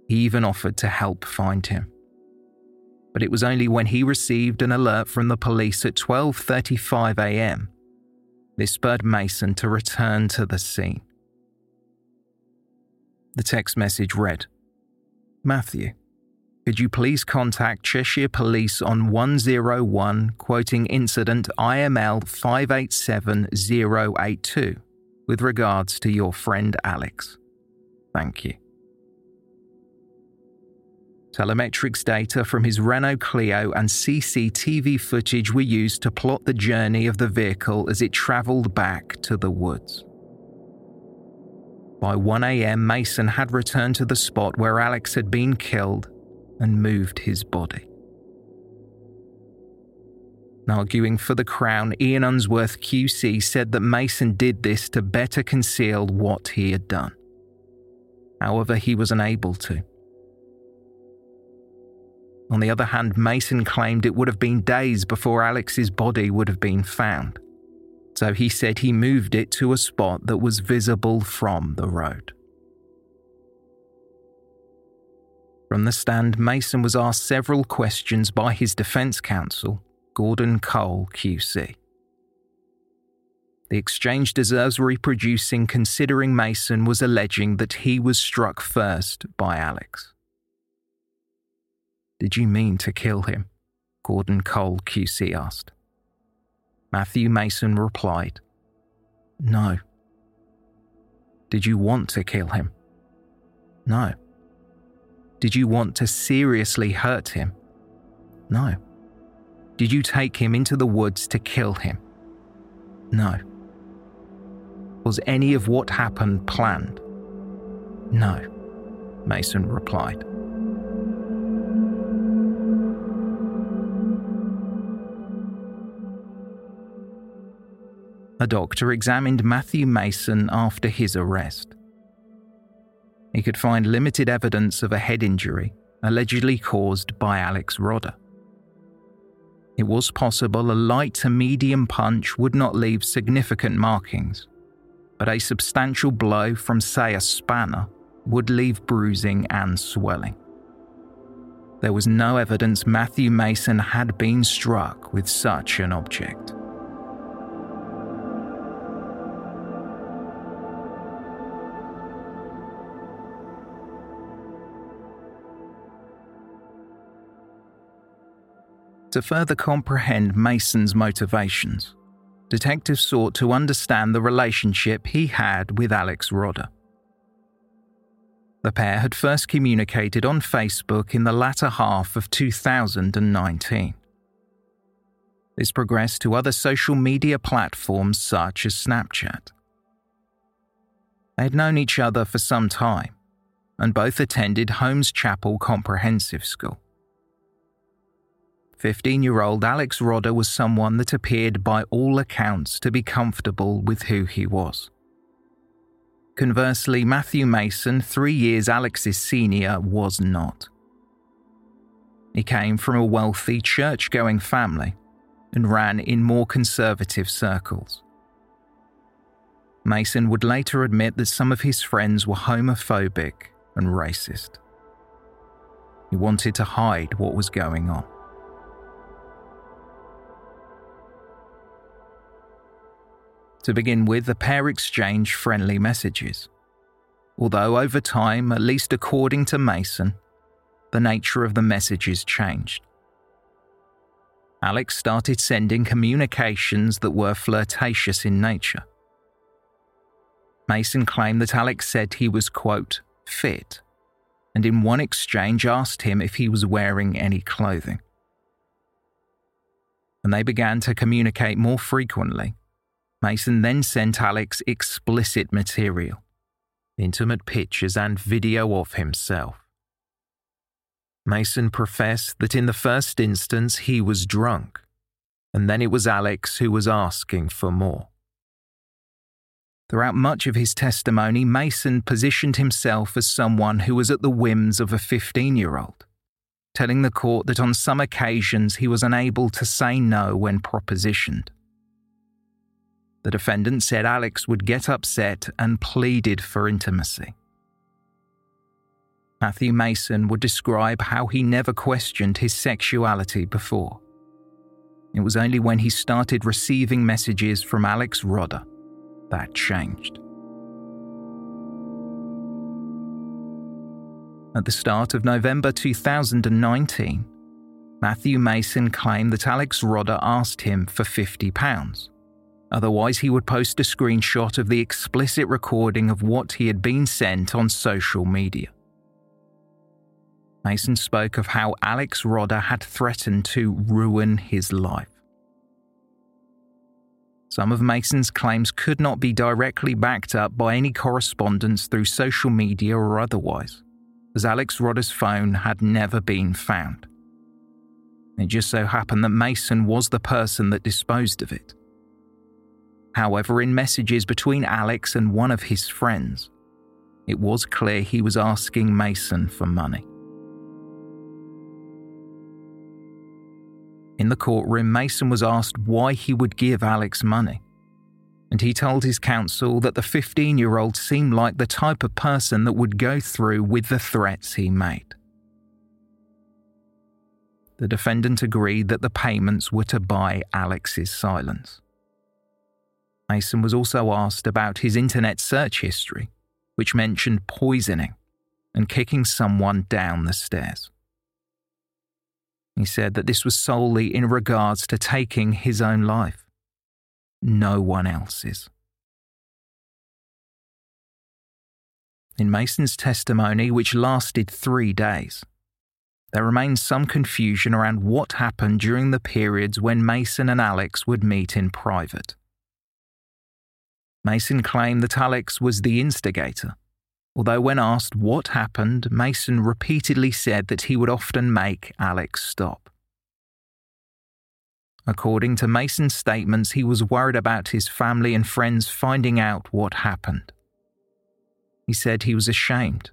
He even offered to help find him. But it was only when he received an alert from the police at 12:35 a.m. this spurred Mason to return to the scene. The text message read, "Matthew, could you please contact Cheshire Police on 101 quoting incident IML 587082 with regards to your friend Alex. Thank you. Telemetrics data from his Renault Clio and CCTV footage were used to plot the journey of the vehicle as it travelled back to the woods. By 1am, Mason had returned to the spot where Alex had been killed and moved his body. Arguing for the Crown, Ian Unsworth QC said that Mason did this to better conceal what he had done. However, he was unable to. On the other hand, Mason claimed it would have been days before Alex's body would have been found. So he said he moved it to a spot that was visible from the road. From the stand, Mason was asked several questions by his defence counsel Gordon Cole QC. The exchange deserves reproducing considering Mason was alleging that he was struck first by Alex. Did you mean to kill him? Gordon Cole QC asked. Matthew Mason replied, No. Did you want to kill him? No. Did you want to seriously hurt him? No. Did you take him into the woods to kill him? No. Was any of what happened planned? No, Mason replied. A doctor examined Matthew Mason after his arrest. He could find limited evidence of a head injury allegedly caused by Alex Rodda. It was possible a light to medium punch would not leave significant markings, but a substantial blow from, say, a spanner would leave bruising and swelling. There was no evidence Matthew Mason had been struck with such an object. To further comprehend Mason's motivations, detectives sought to understand the relationship he had with Alex Rodda. The pair had first communicated on Facebook in the latter half of 2019. This progressed to other social media platforms such as Snapchat. They had known each other for some time and both attended Holmes Chapel Comprehensive School. 15 year old Alex Rodda was someone that appeared by all accounts to be comfortable with who he was. Conversely, Matthew Mason, three years Alex's senior, was not. He came from a wealthy, church going family and ran in more conservative circles. Mason would later admit that some of his friends were homophobic and racist. He wanted to hide what was going on. To begin with, the pair exchanged friendly messages. Although over time, at least according to Mason, the nature of the messages changed. Alex started sending communications that were flirtatious in nature. Mason claimed that Alex said he was, quote, fit, and in one exchange asked him if he was wearing any clothing. And they began to communicate more frequently Mason then sent Alex explicit material, intimate pictures and video of himself. Mason professed that in the first instance he was drunk, and then it was Alex who was asking for more. Throughout much of his testimony, Mason positioned himself as someone who was at the whims of a 15 year old, telling the court that on some occasions he was unable to say no when propositioned. The defendant said Alex would get upset and pleaded for intimacy. Matthew Mason would describe how he never questioned his sexuality before. It was only when he started receiving messages from Alex Rodda that changed. At the start of November 2019, Matthew Mason claimed that Alex Rodda asked him for £50. Otherwise, he would post a screenshot of the explicit recording of what he had been sent on social media. Mason spoke of how Alex Rodda had threatened to ruin his life. Some of Mason's claims could not be directly backed up by any correspondence through social media or otherwise, as Alex Rodda's phone had never been found. It just so happened that Mason was the person that disposed of it. However, in messages between Alex and one of his friends, it was clear he was asking Mason for money. In the courtroom, Mason was asked why he would give Alex money. And he told his counsel that the 15 year old seemed like the type of person that would go through with the threats he made. The defendant agreed that the payments were to buy Alex's silence. Mason was also asked about his internet search history, which mentioned poisoning and kicking someone down the stairs. He said that this was solely in regards to taking his own life, no one else's. In Mason's testimony, which lasted three days, there remains some confusion around what happened during the periods when Mason and Alex would meet in private. Mason claimed that Alex was the instigator, although when asked what happened, Mason repeatedly said that he would often make Alex stop. According to Mason's statements, he was worried about his family and friends finding out what happened. He said he was ashamed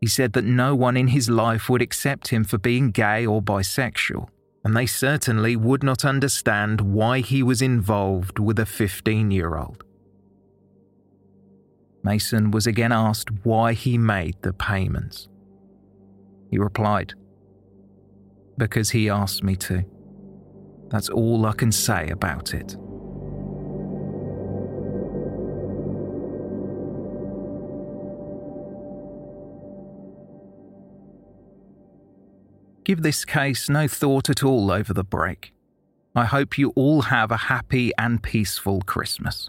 he said that no one in his life would accept him for being gay or bisexual, and they certainly would not understand why he was involved with a 15 year old. Mason was again asked why he made the payments. He replied, Because he asked me to. That's all I can say about it. Give this case no thought at all over the break. I hope you all have a happy and peaceful Christmas.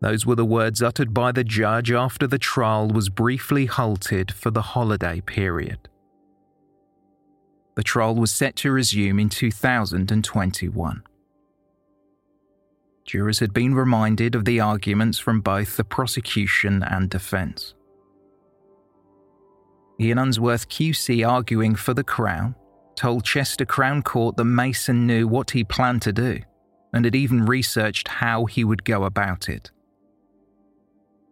Those were the words uttered by the judge after the trial was briefly halted for the holiday period. The trial was set to resume in 2021. Jurors had been reminded of the arguments from both the prosecution and defence. Ian Unsworth QC, arguing for the Crown, told Chester Crown Court that Mason knew what he planned to do and had even researched how he would go about it.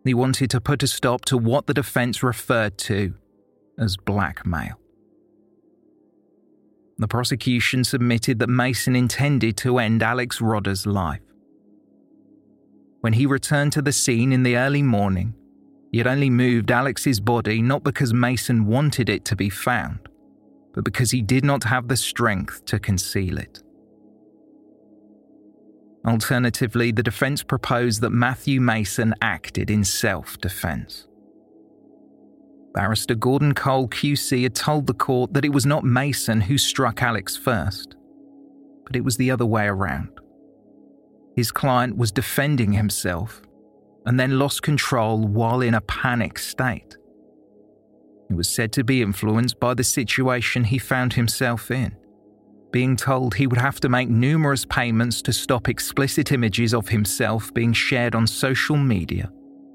He wanted to put a stop to what the defence referred to as blackmail. The prosecution submitted that Mason intended to end Alex Rodda's life. When he returned to the scene in the early morning, he had only moved Alex's body not because Mason wanted it to be found, but because he did not have the strength to conceal it. Alternatively, the defence proposed that Matthew Mason acted in self defence. Barrister Gordon Cole QC had told the court that it was not Mason who struck Alex first, but it was the other way around. His client was defending himself and then lost control while in a panic state. He was said to be influenced by the situation he found himself in, being told he would have to make numerous payments to stop explicit images of himself being shared on social media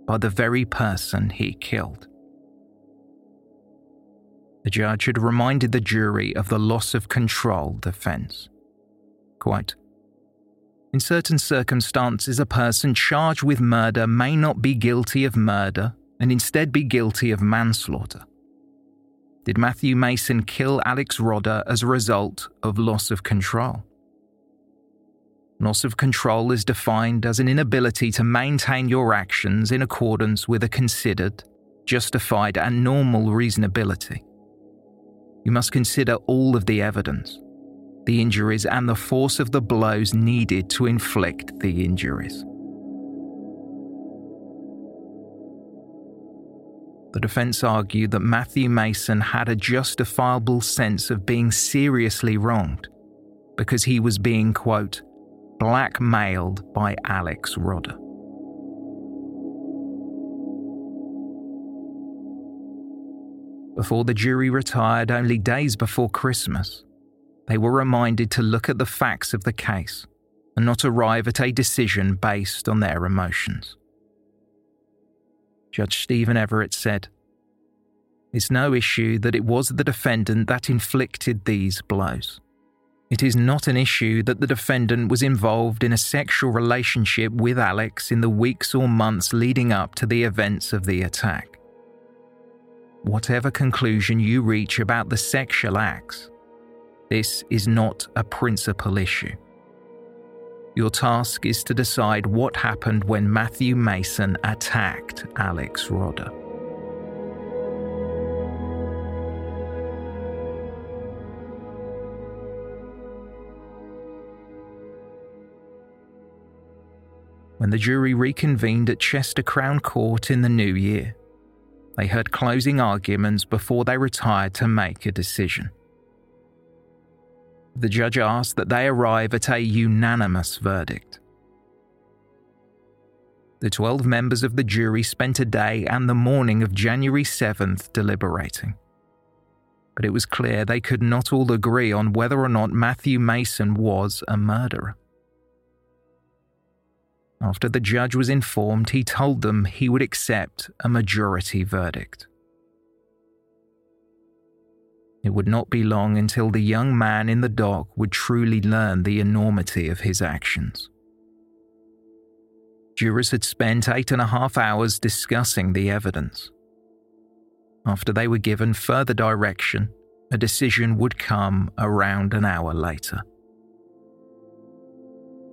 by the very person he killed. The judge had reminded the jury of the loss of control defense. Quote, in certain circumstances, a person charged with murder may not be guilty of murder and instead be guilty of manslaughter. Did Matthew Mason kill Alex Rodda as a result of loss of control? Loss of control is defined as an inability to maintain your actions in accordance with a considered, justified, and normal reasonability. You must consider all of the evidence, the injuries, and the force of the blows needed to inflict the injuries. The defence argued that Matthew Mason had a justifiable sense of being seriously wronged because he was being, quote, blackmailed by Alex Rodda. Before the jury retired only days before Christmas, they were reminded to look at the facts of the case and not arrive at a decision based on their emotions. Judge Stephen Everett said, It's no issue that it was the defendant that inflicted these blows. It is not an issue that the defendant was involved in a sexual relationship with Alex in the weeks or months leading up to the events of the attack. Whatever conclusion you reach about the sexual acts, this is not a principal issue. Your task is to decide what happened when Matthew Mason attacked Alex Rodda. when the jury reconvened at Chester Crown Court in the new year. They heard closing arguments before they retired to make a decision. The judge asked that they arrive at a unanimous verdict. The 12 members of the jury spent a day and the morning of January 7th deliberating. But it was clear they could not all agree on whether or not Matthew Mason was a murderer. After the judge was informed, he told them he would accept a majority verdict. It would not be long until the young man in the dock would truly learn the enormity of his actions. Jurors had spent eight and a half hours discussing the evidence. After they were given further direction, a decision would come around an hour later.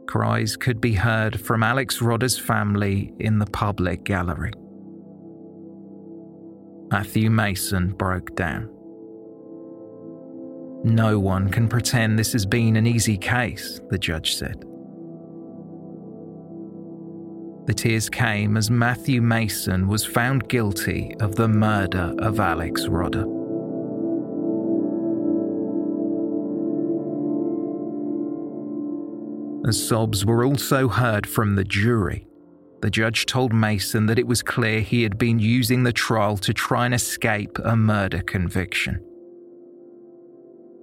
Cries could be heard from Alex Rodda's family in the public gallery. Matthew Mason broke down. No one can pretend this has been an easy case, the judge said. The tears came as Matthew Mason was found guilty of the murder of Alex Rodda. As sobs were also heard from the jury, the judge told Mason that it was clear he had been using the trial to try and escape a murder conviction.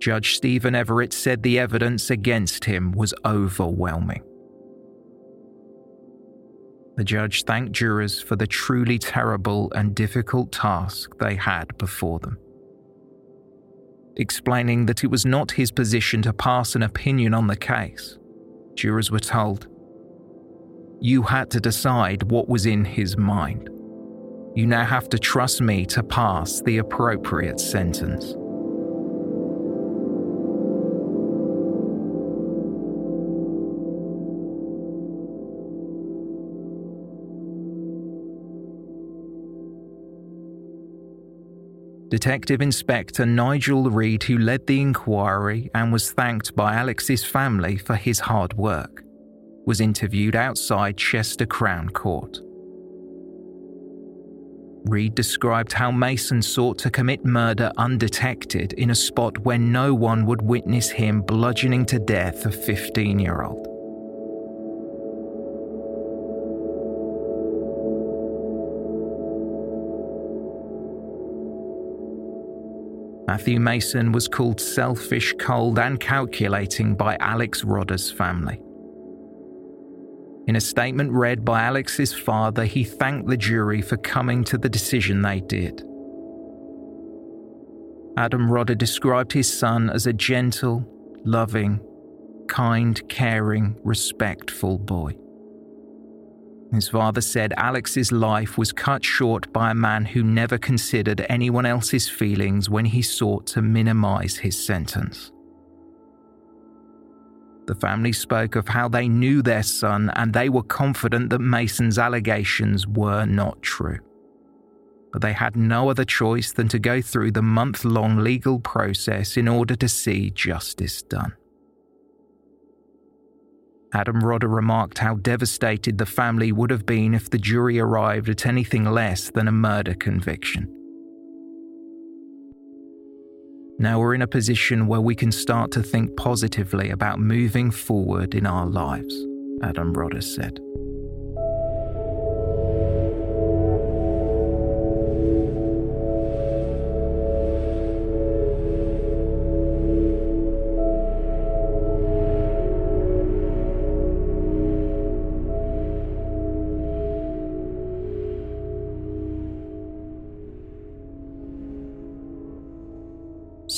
Judge Stephen Everett said the evidence against him was overwhelming. The judge thanked jurors for the truly terrible and difficult task they had before them. Explaining that it was not his position to pass an opinion on the case, jurors were told. You had to decide what was in his mind. You now have to trust me to pass the appropriate sentence. Detective Inspector Nigel Reed, who led the inquiry and was thanked by Alex's family for his hard work, was interviewed outside Chester Crown Court. Reed described how Mason sought to commit murder undetected in a spot where no one would witness him bludgeoning to death a 15 year old. Matthew Mason was called selfish, cold, and calculating by Alex Rodda's family. In a statement read by Alex's father, he thanked the jury for coming to the decision they did. Adam Rodda described his son as a gentle, loving, kind, caring, respectful boy. His father said Alex's life was cut short by a man who never considered anyone else's feelings when he sought to minimize his sentence. The family spoke of how they knew their son and they were confident that Mason's allegations were not true. But they had no other choice than to go through the month long legal process in order to see justice done. Adam Rodda remarked how devastated the family would have been if the jury arrived at anything less than a murder conviction. Now we're in a position where we can start to think positively about moving forward in our lives, Adam Rodda said.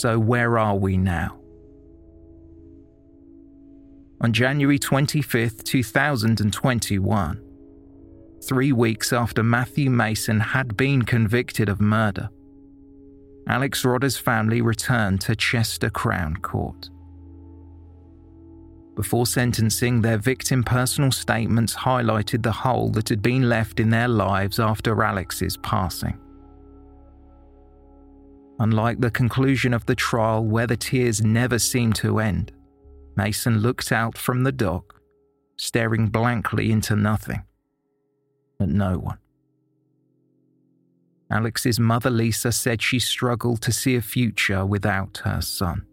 So, where are we now? On January 25th, 2021, three weeks after Matthew Mason had been convicted of murder, Alex Rodda's family returned to Chester Crown Court. Before sentencing, their victim personal statements highlighted the hole that had been left in their lives after Alex's passing. Unlike the conclusion of the trial where the tears never seemed to end, Mason looked out from the dock, staring blankly into nothing, at no one. Alex's mother Lisa said she struggled to see a future without her son.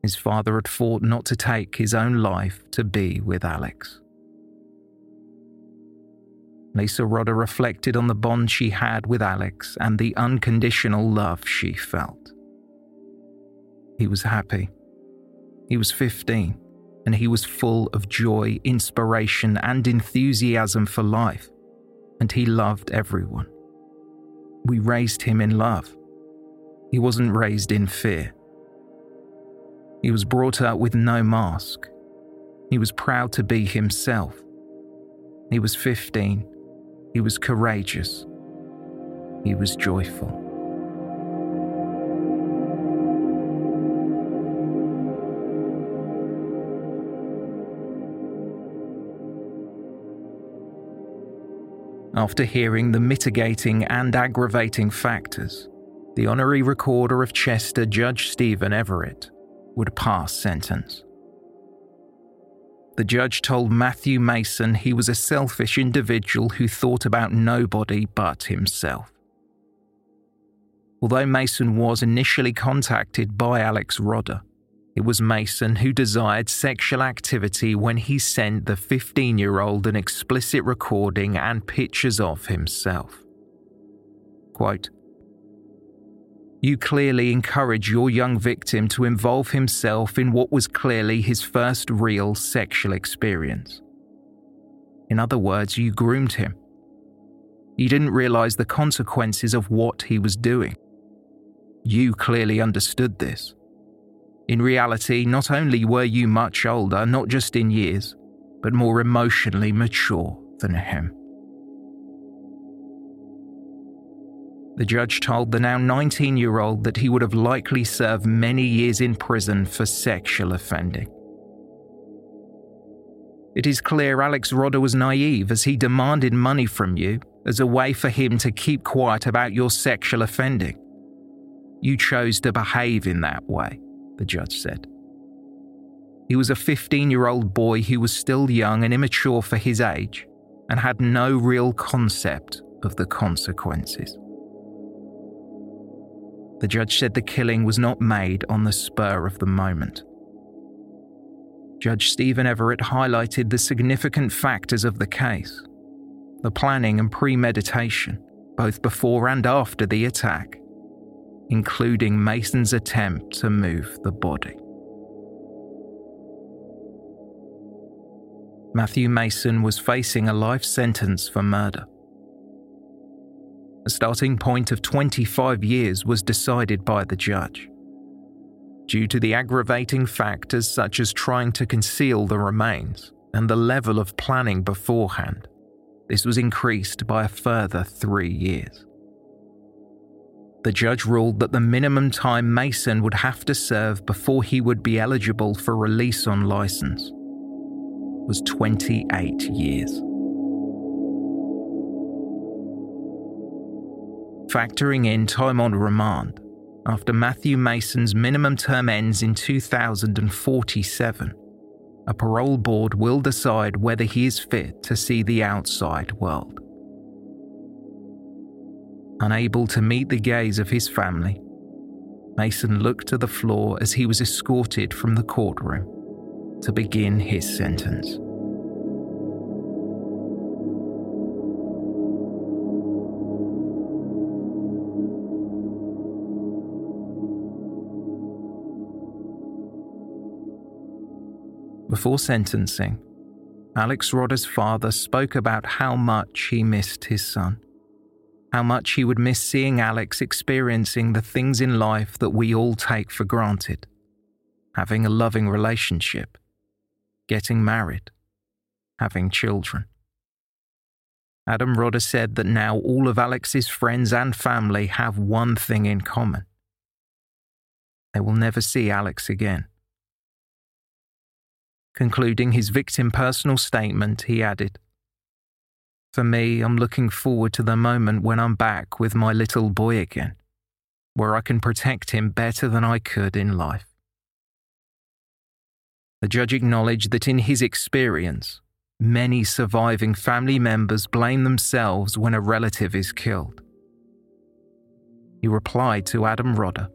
His father had fought not to take his own life to be with Alex. Lisa Rodda reflected on the bond she had with Alex and the unconditional love she felt. He was happy. He was 15, and he was full of joy, inspiration, and enthusiasm for life, and he loved everyone. We raised him in love. He wasn't raised in fear. He was brought up with no mask. He was proud to be himself. He was 15 he was courageous. He was joyful. After hearing the mitigating and aggravating factors, the Honorary Recorder of Chester, Judge Stephen Everett, would pass sentence. The judge told Matthew Mason he was a selfish individual who thought about nobody but himself. Although Mason was initially contacted by Alex Rodda, it was Mason who desired sexual activity when he sent the 15 year old an explicit recording and pictures of himself. Quote, you clearly encourage your young victim to involve himself in what was clearly his first real sexual experience. In other words, you groomed him. You didn't realize the consequences of what he was doing. You clearly understood this. In reality, not only were you much older, not just in years, but more emotionally mature than him. The judge told the now 19 year old that he would have likely served many years in prison for sexual offending. It is clear Alex Rodda was naive as he demanded money from you as a way for him to keep quiet about your sexual offending. You chose to behave in that way, the judge said. He was a 15 year old boy who was still young and immature for his age and had no real concept of the consequences. The judge said the killing was not made on the spur of the moment. Judge Stephen Everett highlighted the significant factors of the case the planning and premeditation, both before and after the attack, including Mason's attempt to move the body. Matthew Mason was facing a life sentence for murder. A starting point of 25 years was decided by the judge. Due to the aggravating factors such as trying to conceal the remains and the level of planning beforehand, this was increased by a further three years. the judge ruled that the minimum time Mason would have to serve before he would be eligible for release on license was 28 years. Factoring in time on remand, after Matthew Mason's minimum term ends in 2047, a parole board will decide whether he is fit to see the outside world. Unable to meet the gaze of his family, Mason looked to the floor as he was escorted from the courtroom to begin his sentence. Before sentencing, Alex Rodda's father spoke about how much he missed his son, how much he would miss seeing Alex experiencing the things in life that we all take for granted having a loving relationship, getting married, having children. Adam Rodda said that now all of Alex's friends and family have one thing in common. They will never see Alex again. Concluding his victim personal statement, he added, For me, I'm looking forward to the moment when I'm back with my little boy again, where I can protect him better than I could in life. The judge acknowledged that in his experience, many surviving family members blame themselves when a relative is killed. He replied to Adam Rodda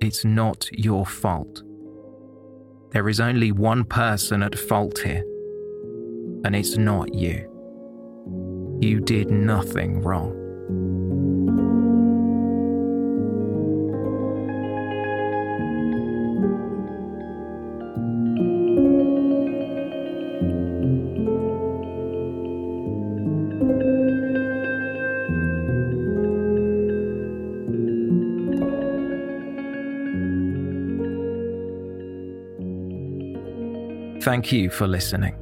It's not your fault. There is only one person at fault here, and it's not you. You did nothing wrong. Thank you for listening.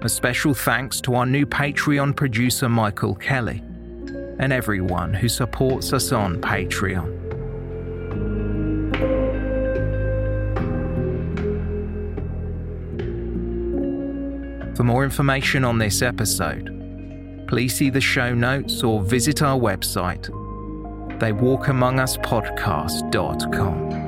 A special thanks to our new Patreon producer, Michael Kelly, and everyone who supports us on Patreon. For more information on this episode, please see the show notes or visit our website, theywalkamonguspodcast.com.